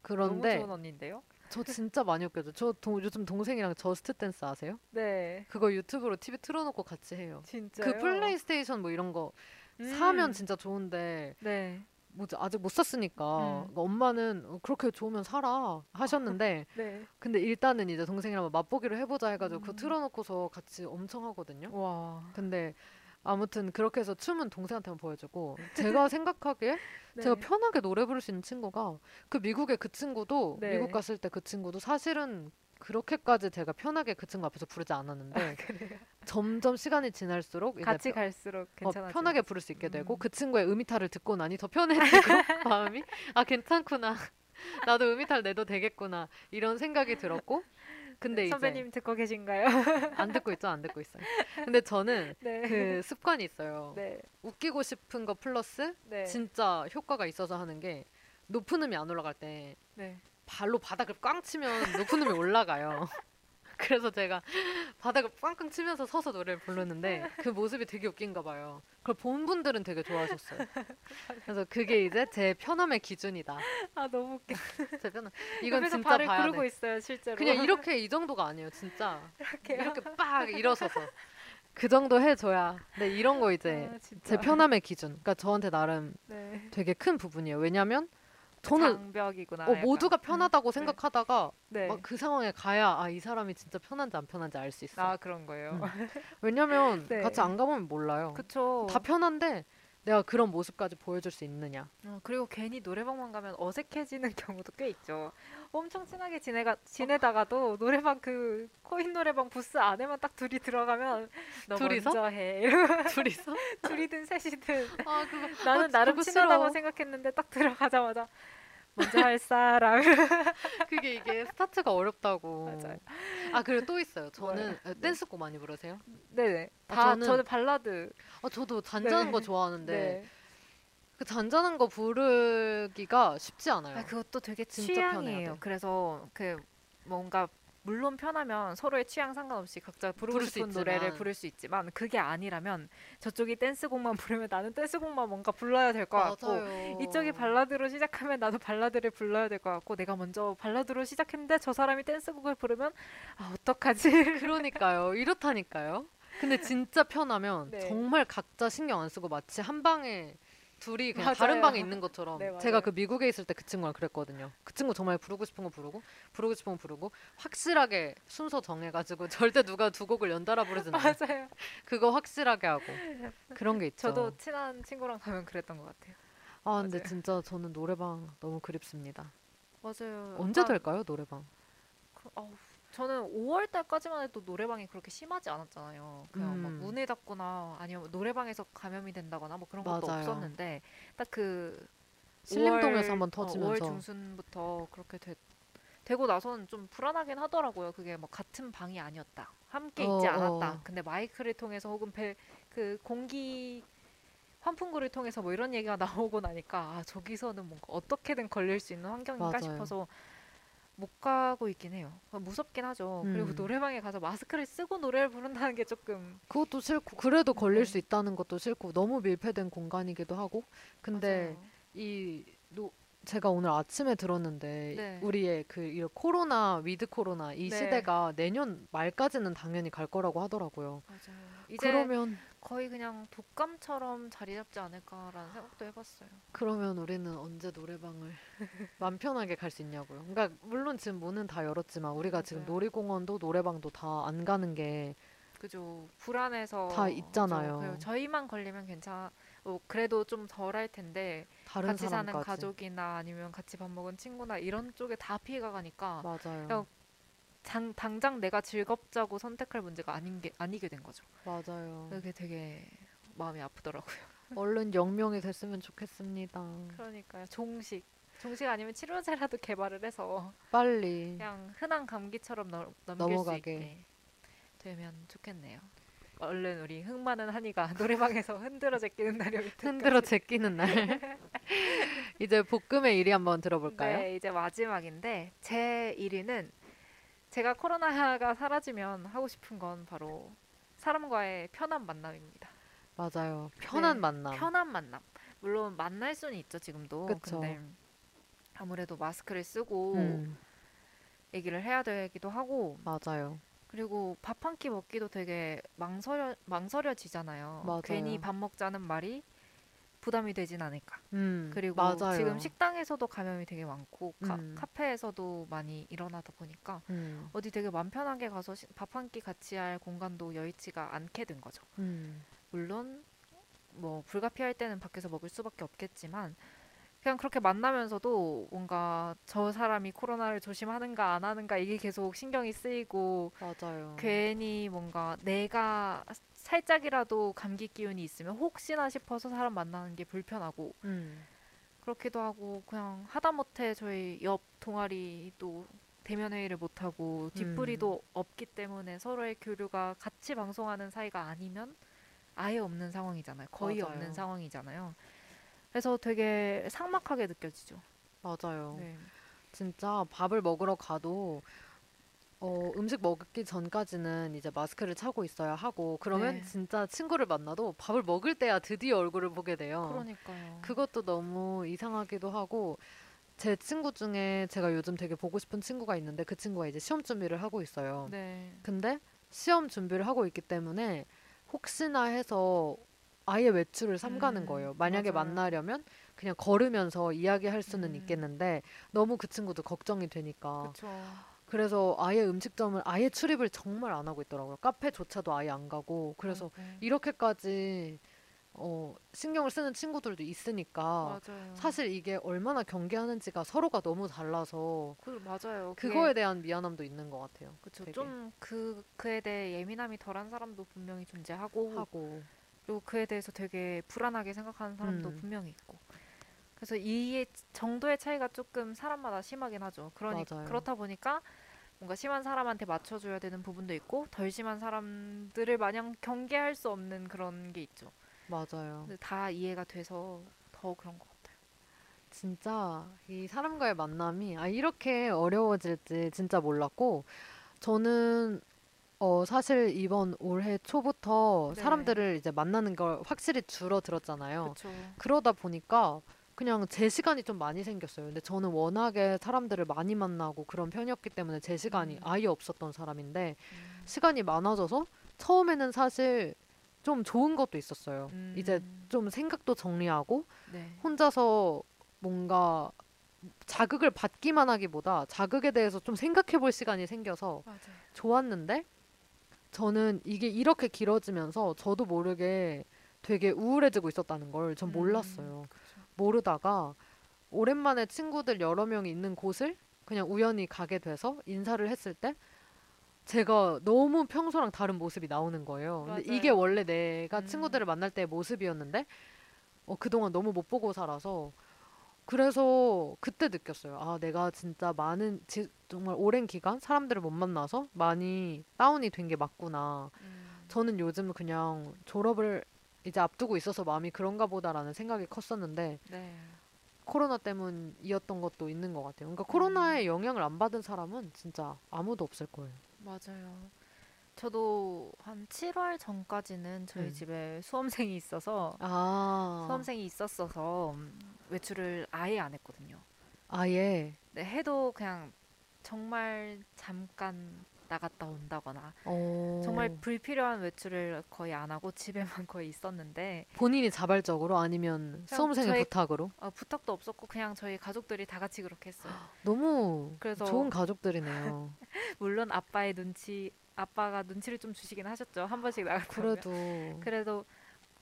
그런데
좋은 언니인데요.
저 진짜 많이 웃겨줘 저 동- 요즘 동생이랑 Just Dance 아세요?
네,
그거 유튜브로 TV 틀어놓고 같이 해요
진짜요.
그 플레이스테이션 뭐 이런 거
음.
사면 진짜 좋은데
네,
뭐지 아직 못 샀으니까
음.
그러니까 엄마는 어, 그렇게 좋으면 사라 하셨는데
네.
근데 일단은 이제 동생이랑 맛보기로 해보자 해가지고 그거
음.
틀어놓고서 같이 엄청 하거든요.
와.
근데 아무튼 그렇게 해서 춤은 동생한테만 보여주고 제가 생각하기에
네.
제가 편하게 노래 부를 수 있는 친구가 그 미국의 그 친구도
네.
미국 갔을 때 그 친구도 사실은 그렇게까지 제가 편하게 그 친구 앞에서 부르지 않았는데
아.
점점 시간이 지날수록
같이
편-
갈수록
어. 편하게 부를 수 있게 되고
음.
그 친구의 음이탈을 듣고 나니 더 편해지고 마음이 아 괜찮구나 나도 음이탈 내도 되겠구나 이런 생각이 들었고 근데
선배님 듣고 계신가요?
안 듣고 있죠 안 듣고 있어요 근데 저는
네.
그 습관이 있어요
네.
웃기고 싶은 거 플러스
네.
진짜 효과가 있어서 하는 게 높은 음이 안 올라갈 때
네.
발로 바닥을 꽝 치면 높은 음이 올라가요 그래서 제가 바닥을 꽝꽝 치면서 서서 노래를 부르는데 그 모습이 되게 웃긴가 봐요. 그걸 본 분들은 되게 좋아하셨어요. 그래서 그게 이제 제 편함의 기준이다.
아 너무 웃겨.
제 편함. 이건 진짜
발을
봐야
구르고
돼.
있어요 실제로.
그냥 이렇게 이 정도가 아니에요, 진짜.
이렇게요?
이렇게 빡 일어서서 그 정도 해줘야. 근데 이런 거 이제
아.
제 편함의 기준. 그러니까 저한테 나름
네.
되게 큰 부분이에요. 왜냐면 저는
장벽이구나.
어,
약간.
모두가
음,
편하다고
네.
생각하다가
네.
막 그 상황에 가야 아 이 사람이 진짜 편한지 안 편한지 알 수 있어.
아 그런 거예요.
음. 왜냐면
네.
같이 안 가보면 몰라요.
그쵸.
다 편한데 내가 그런 모습까지 보여줄 수 있느냐.
어, 그리고 괜히 노래방만 가면 어색해지는 경우도 꽤 있죠. 엄청 친하게 지내가 지내다가도 노래방 그 코인 노래방 부스 안에만 딱 둘이 들어가면 너
둘이서?
먼저 해.
둘이서?
둘이든 셋이든
아 그거
나는
아,
나름 친하다고
싫어.
생각했는데 딱 들어가자마자 먼저 할 사람.
그게 이게 스타트가 어렵다고.
맞아요.
아 그리고 또 있어요. 저는 어, 댄스곡 많이 부르세요?
네네.
아,
다
저는-
저는 발라드.
아 저도 잔잔한
네.
거 좋아하는데
네.
그 잔잔한 거 부르기가 쉽지 않아요.
아, 그것도 되게
진짜
취향이에요.
돼.
그래서 그 뭔가 물론 편하면 서로의 취향 상관없이 각자 부르고
부를 수
싶은 노래를. 부를 수 있지만 그게 아니라면 저쪽이 댄스곡만 부르면 나는 댄스곡만 뭔가 불러야 될 것 같고. 이쪽이 발라드로 시작하면 나도 발라드를 불러야 될 것 같고 내가 먼저 발라드로 시작했는데 저 사람이 댄스곡을 부르면 아 어떡하지?
그러니까요. 이렇다니까요. 근데 진짜 편하면
네.
정말 각자 신경 안 쓰고 마치 한 방에 둘이 그냥
맞아요.
다른 방에 있는 것처럼
네,
제가. 그 미국에 있을 때 그 친구랑 그랬거든요. 그 친구 정말 부르고 싶은 거 부르고 부르고 싶은 거 부르고 확실하게 순서 정해가지고 절대 누가 두 곡을 연달아 부르진 않아요.
맞아요.
그거 확실하게 하고 그런 게 있죠.
저도 친한 친구랑 가면 그랬던 것 같아요.
아 근데
맞아요.
진짜 저는 노래방 너무 그립습니다.
맞아요.
언제
막
될까요 노래방?
그, 저는 5월 달까지만 해도 노래방이 그렇게 심하지 않았잖아요. 그냥 막
음.
문에 닫거나 아니면 노래방에서 감염이 된다거나 뭐 그런 것도
맞아요.
없었는데 딱 그
신림동에서 한번
5월
터지면서
중순부터 그렇게 되, 되고 나서는 좀 불안하긴 하더라고요. 그게 뭐 같은 방이 아니었다. 함께 있지
어,
않았다.
어.
근데 마이크를 통해서 혹은 벨, 그 공기 환풍구를 통해서 뭐 이런 얘기가 나오고 나니까 아 저기서는 뭔가 어떻게든 걸릴 수 있는 환경인가
맞아요.
싶어서 못 가고 있긴 해요. 무섭긴 하죠. 그리고
음.
노래방에 가서 마스크를 쓰고 노래를 부른다는 게 조금
그것도 싫고 그래도 걸릴
네.
수 있다는 것도 싫고 너무 밀폐된 공간이기도 하고 근데
맞아요.
이 노, 제가 오늘 아침에 들었는데
네.
우리의 그이 코로나 with 코로나 이
네.
시대가 내년 말까지는 당연히 갈 거라고 하더라고요.
맞아요. 이제
그러면
거의 그냥 독감처럼 자리 잡지 않을까라는 생각도 해봤어요.
그러면 우리는 언제 노래방을 맘 편하게 갈 수 있냐고요. 그러니까 물론 지금 문은 다 열었지만 우리가 지금
맞아요.
놀이공원도 노래방도 다 안 가는 게
그죠. 불안해서
다 있잖아요.
그리고 저희만 걸리면 괜찮. 어, 그래도 좀 덜 할 텐데
다른
같이 사는
사람까지
가족이나 아니면 같이 밥 먹은 친구나 이런 쪽에 다 피해가 가니까
맞아요.
야, 당, 당장 내가 즐겁자고 선택할 문제가 아닌 게 아니게 된 거죠.
맞아요.
그게 되게 마음이 아프더라고요.
얼른 영명이 됐으면 좋겠습니다.
그러니까요. 종식. 종식 아니면 치료제라도 개발을 해서
빨리
그냥 흔한 감기처럼 넘, 넘길 수
넘어가게.
있게 되면 좋겠네요. 얼른 우리 흥 많은 한이가 노래방에서 흔들어 제끼는 날이 올 때까지.
흔들어 제끼는 날. 이제 볶음의 일이 한번 들어볼까요?
네, 이제 마지막인데 제 1위는 제가 코로나가 사라지면 하고 싶은 건 바로 사람과의 편한 만남입니다.
맞아요. 편한
네,
만남.
편한 만남. 물론 만날 수는 있죠 지금도.
그쵸.
근데 아무래도 마스크를 쓰고
음,
얘기를 해야 되기도 하고
맞아요.
그리고 밥 한 끼 먹기도 되게 망설여 망설여지잖아요.
맞아요.
괜히 밥 먹자는 말이 부담이 되진 않을까.
음,
그리고
맞아요.
지금 식당에서도 감염이 되게 많고 카,
음.
카페에서도 많이 일어나다 보니까
음,
어디 되게 맘 편하게 가서 밥 한 끼 같이 할 공간도 여의치가 않게 된 거죠.
음,
물론 뭐 불가피할 때는 밖에서 먹을 수밖에 없겠지만 그냥 그렇게 만나면서도 뭔가 저 사람이 코로나를 조심하는가 안 하는가 이게 계속 신경이 쓰이고
맞아요.
괜히 뭔가 내가 살짝이라도 감기 기운이 있으면 혹시나 싶어서 사람 만나는 게 불편하고
음,
그렇기도 하고 그냥 하다못해 저희 옆 동아리도 대면 회의를 못 하고 뒷부리도 없기 때문에 서로의 교류가 같이 방송하는 사이가 아니면 아예 없는 상황이잖아요. 거의
맞아요.
없는 상황이잖아요. 그래서 되게 삭막하게 느껴지죠.
맞아요.
네.
진짜 밥을 먹으러 가도 어, 음식 먹기 전까지는 이제 마스크를 차고 있어야 하고 그러면
네.
진짜 친구를 만나도 밥을 먹을 때야 드디어 얼굴을 보게 돼요.
그러니까요.
그것도 너무 이상하기도 하고 제 친구 중에 제가 요즘 되게 보고 싶은 친구가 있는데 그 친구가 이제 시험 준비를 하고 있어요.
네.
근데 시험 준비를 하고 있기 때문에 혹시나 해서 아예 외출을 삼가는
음,
거예요. 만약에
맞아요.
만나려면 그냥 걸으면서 이야기할 수는
음.
있겠는데 너무 그 친구도 걱정이 되니까
그렇죠.
그래서 아예 음식점을 아예 출입을 정말 안 하고 있더라고요. 카페조차도 아예 안 가고 그래서 이렇게까지 어, 신경을 쓰는 친구들도 있으니까
맞아요.
사실 이게 얼마나 경계하는지가 서로가 너무 달라서
그 맞아요.
그거에 대한 미안함도 있는 것 같아요.
그쵸.
되게.
좀 그 그에 대해 예민함이 덜한 사람도 분명히 존재하고
하고
그리고 그에 대해서 되게 불안하게 생각하는 사람도
음.
분명히 있고. 그래서 이 정도의 차이가 조금 사람마다 심하긴 하죠. 그러니
맞아요.
그렇다 보니까 뭔가 심한 사람한테 맞춰줘야 되는 부분도 있고 덜 심한 사람들을 마냥 경계할 수 없는 그런 게 있죠.
맞아요.
다 이해가 돼서 더 그런 것 같아요.
진짜 이 사람과의 만남이 아 이렇게 어려워질지 진짜 몰랐고 저는 어 사실 이번 올해 초부터
네.
사람들을 이제 만나는 걸 확실히 줄어들었잖아요.
그렇죠.
그러다 보니까 그냥 제 시간이 좀 많이 생겼어요. 근데 저는 워낙에 사람들을 많이 만나고 그런 편이었기 때문에 제 시간이
음.
아예 없었던 사람인데
음.
시간이 많아져서 처음에는 사실 좀 좋은 것도 있었어요. 이제
음.
좀 생각도 정리하고
네.
혼자서 뭔가 자극을 받기만 하기보다 자극에 대해서 좀 생각해 볼 시간이 생겨서
맞아요.
좋았는데 저는 이게 이렇게 길어지면서 저도 모르게 되게 우울해지고 있었다는 걸전
음,
몰랐어요. 모르다가 오랜만에 친구들 여러 명이 있는 곳을 그냥 우연히 가게 돼서 인사를 했을 때 제가 너무 평소랑 다른 모습이 나오는 거예요. 근데 이게
맞아요.
원래 내가
음.
친구들을 만날 때의 모습이었는데 어, 그동안 너무 못 보고 살아서 그래서 그때 느꼈어요. 아, 내가 진짜 많은 지, 정말 오랜 기간 사람들을 못 만나서 많이 다운이 된 게 맞구나.
음.
저는 요즘 그냥 졸업을 이제 앞두고 있어서 마음이 그런가 보다라는 생각이 컸었는데
네.
코로나 때문이었던 것도 있는 것 같아요. 그러니까 코로나의 영향을 안 받은 사람은 진짜 아무도 없을 거예요.
맞아요. 저도 한 7월 전까지는 저희
음.
집에 수험생이 있어서
아,
수험생이 있었어서 음, 외출을 아예 안 했거든요.
아예.
네, 해도 그냥 정말 잠깐 나갔다 온다거나
어,
정말 불필요한 외출을 거의 안 하고 집에만 거의 있었는데
본인이 자발적으로 아니면 수험생의
저희-
부탁으로?
어, 부탁도 없었고 그냥 저희 가족들이 다 같이 그렇게 했어요.
너무
그래서-
좋은 가족들이네요.
물론 아빠의 눈치 아빠가 눈치를 좀 주시긴 하셨죠. 한 번씩 나갔다.
그래도
그래도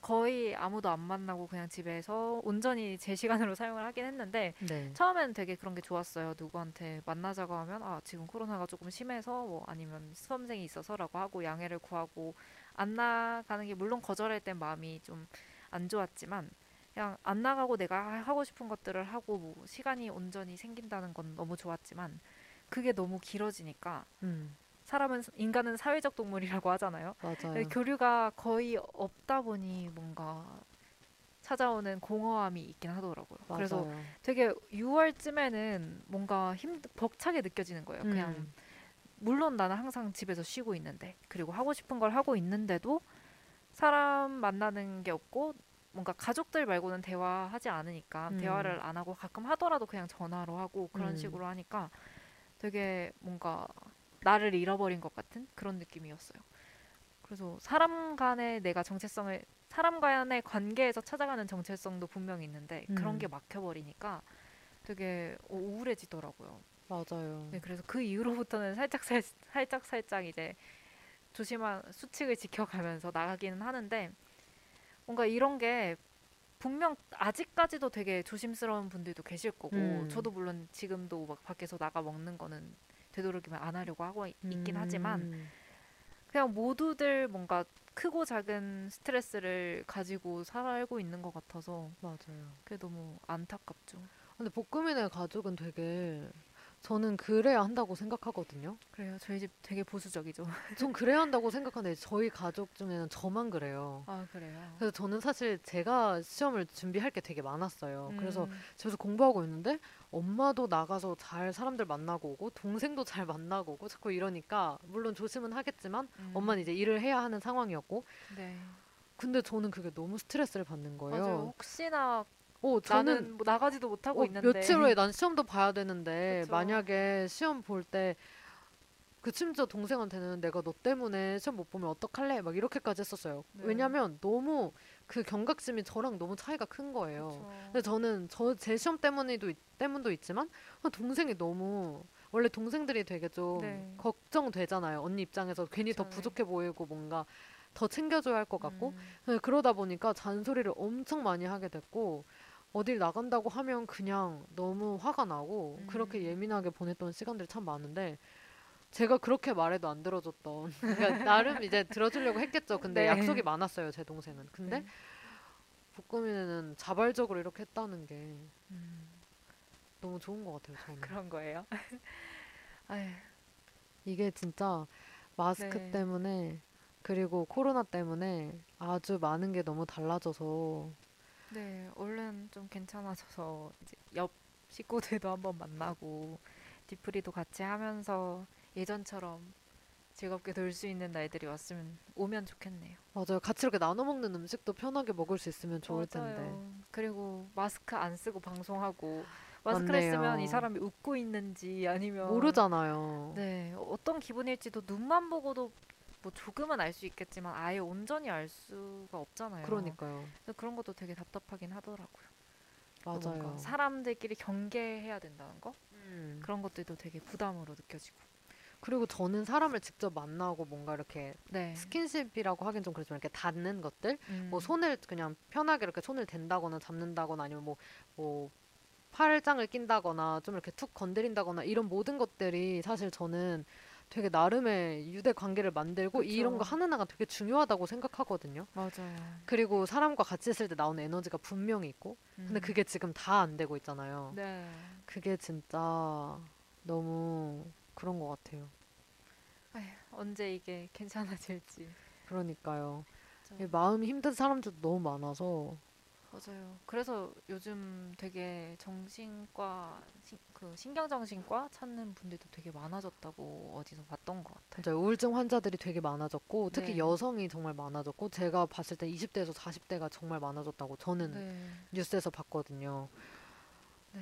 거의 아무도 안 만나고 그냥 집에서 온전히 제 시간으로 사용을 하긴 했는데
네.
처음에는 되게 그런 게 좋았어요. 누구한테 만나자고 하면 아 지금 코로나가 조금 심해서 뭐 아니면 수험생이 있어서라고 하고 양해를 구하고 안 나가는 게 물론 거절할 땐 마음이 좀 안 좋았지만 그냥 안 나가고 내가 하고 싶은 것들을 하고 뭐 시간이 온전히 생긴다는 건 너무 좋았지만 그게 너무 길어지니까
음,
사람은 인간은 사회적 동물이라고 하잖아요.
맞아요.
네, 교류가 거의 없다 보니 뭔가 찾아오는 공허함이 있긴 하더라고요. 그래서
맞아요.
되게 6월쯤에는 뭔가 힘 벅차게 느껴지는 거예요. 그냥
음,
물론 나는 항상 집에서 쉬고 있는데 그리고 하고 싶은 걸 하고 있는데도 사람 만나는 게 없고 뭔가 가족들 말고는 대화하지 않으니까
음.
대화를 안 하고 가끔 하더라도 그냥 전화로 하고 그런
음.
식으로 하니까 되게 뭔가 나를 잃어버린 것 같은 그런 느낌이었어요. 그래서 사람 간의 내가 정체성을 사람 간의 관계에서 찾아가는 정체성도 분명히 있는데 그런
음.
게 막혀버리니까 되게 어, 우울해지더라고요.
맞아요.
네, 그래서 그 이후로부터는 살짝 살, 살짝 살짝 이제 조심한 수칙을 지켜가면서 나가기는 하는데 뭔가 이런 게 분명 아직까지도 되게 조심스러운 분들도 계실 거고
음.
저도 물론 지금도 막 밖에서 나가 먹는 거는 되도록이면 안 하려고 하고 있- 있긴 하지만
음,
그냥 모두들 뭔가 크고 작은 스트레스를 가지고 살고 있는 것 같아서
맞아요.
그게 너무 안타깝죠.
근데 볶음이네 가족은 되게 저는 그래야 한다고 생각하거든요.
그래요. 저희 집 되게 보수적이죠.
전 그래야 한다고 생각하는데 저희 가족 중에는 저만 그래요.
아 그래요.
그래서 저는 사실 제가 시험을 준비할 게 되게 많았어요. 그래서
음,
집에서 공부하고 있는데 엄마도 나가서 잘 사람들 만나고 오고 동생도 잘 만나고 오고 자꾸 이러니까 물론 조심은 하겠지만
음,
엄마는 이제 일을 해야 하는 상황이었고
네.
근데 저는 그게 너무 스트레스를 받는 거예요.
맞아요. 혹시나
어,
나는 뭐 나가지도 못하고
어,
있는데
며칠 후에 난 시험도 봐야 되는데
그쵸.
만약에 시험 볼 때 그 심지어 동생한테는 내가 너 때문에 시험 못 보면 어떡할래? 막 이렇게까지 했었어요.
네.
왜냐면 너무 그 경각심이 저랑 너무 차이가 큰 거예요.
그쵸.
근데 저는 저 제 시험 때문에도 있- 때문도 있지만 아, 동생이 너무 원래 동생들이 되게 좀
네.
걱정되잖아요. 언니 입장에서 괜히 더
그쵸, 네.
부족해 보이고 뭔가 더 챙겨줘야 할 것 같고
음,
네, 그러다 보니까 잔소리를 엄청 많이 하게 됐고 어딜 나간다고 하면 그냥 너무 화가 나고
음.
그렇게 예민하게 보냈던 시간들이 참 많은데 제가 그렇게 말해도 안 들어줬던 그러니까 나름 이제 들어주려고 했겠죠. 근데
네.
약속이 많았어요 제 동생은. 근데
네.
복금이는 자발적으로 이렇게 했다는 게
음,
너무 좋은 것 같아요 저는.
그런 거예요. 아휴,
이게 진짜 마스크
네.
때문에 그리고 코로나 때문에 아주 많은 게 너무 달라져서
네, 얼른 좀 괜찮아져서 이제 옆 식구들도 한번 만나고 디프리도 같이 하면서 예전처럼 즐겁게 놀 수 있는 날들이 왔으면 오면 좋겠네요.
맞아요. 같이 이렇게 나눠 먹는 음식도 편하게 먹을 수 있으면 좋을 텐데.
맞아요. 그리고 마스크 안 쓰고 방송하고 마스크를
맞네요.
쓰면 이 사람이 웃고 있는지 아니면
모르잖아요.
네, 어떤 기분일지도 눈만 보고도 뭐 조금은 알 수 있겠지만 아예 온전히 알 수가 없잖아요.
그러니까요.
그래서 그런 것도 되게 답답하긴 하더라고요.
맞아요.
사람들끼리 경계해야 된다는 거
음.
그런 것들도 되게 부담으로 느껴지고.
그리고 저는 사람을 직접 만나고 뭔가 이렇게
네.
스킨십이라고 하긴 좀 그렇지만 이렇게 닿는 것들,
음,
뭐 손을 그냥 편하게 이렇게 손을 댄다거나 잡는다거나 아니면 뭐 뭐 팔짱을 낀다거나 좀 이렇게 툭 건드린다거나 이런 모든 것들이 사실 저는 되게 나름의 유대 관계를 만들고
그쵸.
이런 거 하나하나가 되게 중요하다고 생각하거든요.
맞아요.
그리고 사람과 같이 있을 때 나오는 에너지가 분명히 있고 근데
음.
그게 지금 다 안 되고 있잖아요.
네.
그게 진짜 너무 그런 것 같아요.
아휴, 언제 이게 괜찮아질지.
그러니까요. 마음이 힘든 사람들도 너무 많아서
맞아요. 그래서 요즘 되게 정신과 신- 그 신경정신과 찾는 분들도 되게 많아졌다고 어디서 봤던 것 같아요.
진짜 우울증 환자들이 되게 많아졌고 특히
네.
여성이 정말 많아졌고 제가 봤을 때 20대에서 40대가 정말 많아졌다고 저는
네.
뉴스에서 봤거든요.
네.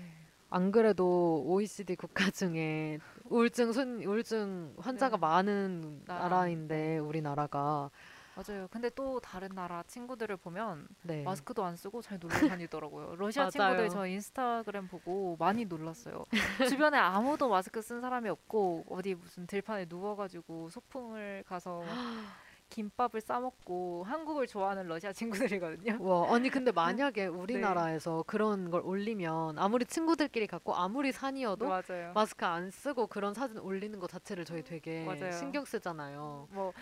안 그래도 OECD 국가 중에 우울증 순 우울증 환자가
네.
많은
나라.
나라인데 우리나라가
맞아요. 근데 또 다른 나라 친구들을 보면
네.
마스크도 안 쓰고 잘 놀러 다니더라고요. 러시아. 친구들 저 인스타그램 보고 많이 놀랐어요. 주변에 아무도 마스크 쓴 사람이 없고 어디 무슨 들판에 누워가지고 소풍을 가서 김밥을 싸 먹고 한국을 좋아하는 러시아 친구들이거든요.
와, 아니 근데 만약에 우리나라에서 그런 걸 올리면 아무리 친구들끼리 갖고 아무리 산이어도
맞아요.
마스크 안 쓰고 그런 사진 올리는 것 자체를 저희 되게
맞아요.
신경 쓰잖아요.
뭐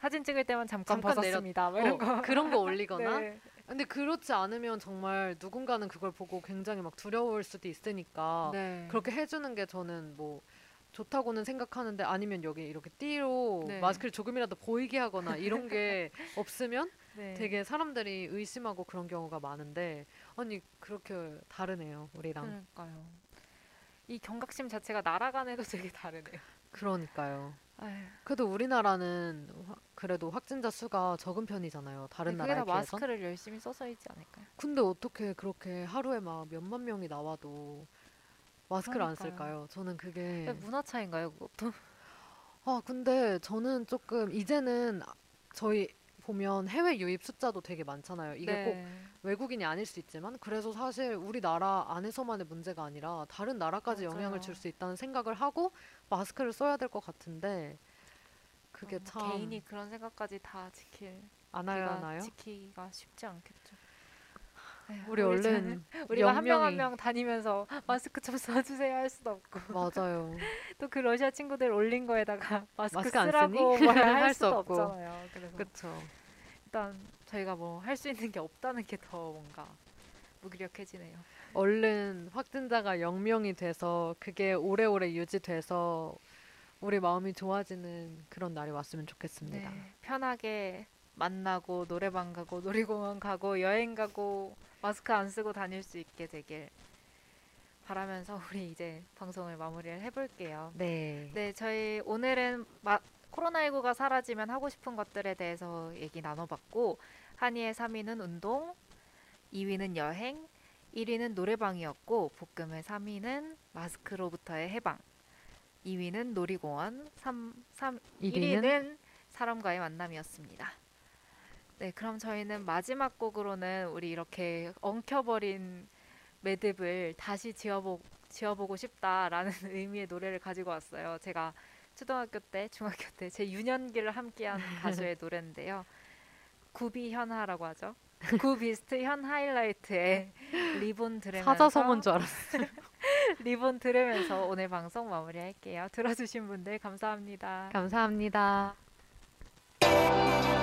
사진 찍을 때만 잠깐,
잠깐
벗었습니다. 뭐 이런
어,
거.
그런 거 올리거나
네.
근데 그렇지 않으면 정말 누군가는 그걸 보고 굉장히 막 두려울 수도 있으니까
네.
그렇게 해주는 게 저는 뭐 좋다고는 생각하는데 아니면 여기 이렇게 띠로
네.
마스크를 조금이라도 보이게 하거나 이런 게 없으면
네.
되게 사람들이 의심하고 그런 경우가 많은데 아니 그렇게 다르네요 우리랑
그러니까요. 이 경각심 자체가 나라 간에도 되게 다르네요.
그러니까요
아휴,
그래도 우리나라는 화- 그래도 확진자 수가 적은 편이잖아요 다른
네, 그게
나라에
다
비해서
마스크를 열심히 써서이지 않을까요?
근데 어떻게 그렇게 하루에 막 몇만 명이 나와도 마스크를 안
그러니까요.
쓸까요? 저는 그게
근데 문화 차인가요, 그것도?
아 근데 저는 조금 이제는 저희 보면 해외 유입 숫자도 되게 많잖아요. 이게 꼭
네.
외국인이 아닐 수 있지만 그래서 사실 우리나라 안에서만의 문제가 아니라 다른 나라까지 영향을
맞아요.
줄수 있다는 생각을 하고 마스크를 써야 될 것 같은데 그게
어,
참
개인이 그런 생각까지 다 지킬
안 하나요?
지키기가 쉽지 않겠죠. 에휴,
우리 얼른
우리가 한 명한
영명이-
명 다니면서 마스크 좀 써주세요 할 수도 없고
맞아요.
또 그 러시아 친구들 올린 거에다가 마스크,
마스크 안
쓰라고?
뭘할수
수도
없고.
없잖아요. 그래서
그렇죠.
일단 저희가 뭐 할 수 있는 게 없다는 게 더 뭔가 무기력해지네요.
얼른 확진자가 0명이 돼서 그게 오래오래 유지돼서 우리 마음이 좋아지는 그런 날이 왔으면 좋겠습니다.
네, 편하게 만나고 노래방 가고 놀이공원 가고 여행 가고 마스크 안 쓰고 다닐 수 있게 되길 바라면서 우리 이제 방송을 마무리를 해볼게요.
네.
네, 저희 오늘은 마, 코로나19가 사라지면 하고 싶은 것들에 대해서 얘기 나눠봤고 한이의 3위는 운동, 2위는 여행, 1위는 노래방이었고 볶음의 3위는 마스크로부터의 해방, 2위는 놀이공원, 3, 3,
1위는
1위는 사람과의 만남이었습니다. 네, 그럼 저희는 마지막 곡으로는 우리 이렇게 엉켜버린 매듭을 다시 지어보, 지어보고 싶다라는 의미의 노래를 가지고 왔어요. 제가 초등학교 때, 중학교 때 제 유년기를 함께한 가수의 노래인데요. 구비현하라고 하죠. 구비스트 현 하이라이트의 리본 들으면서
사자성어인 줄 알았어.
리본 들으면서 오늘 방송 마무리할게요. 들어주신 분들 감사합니다.
감사합니다.
내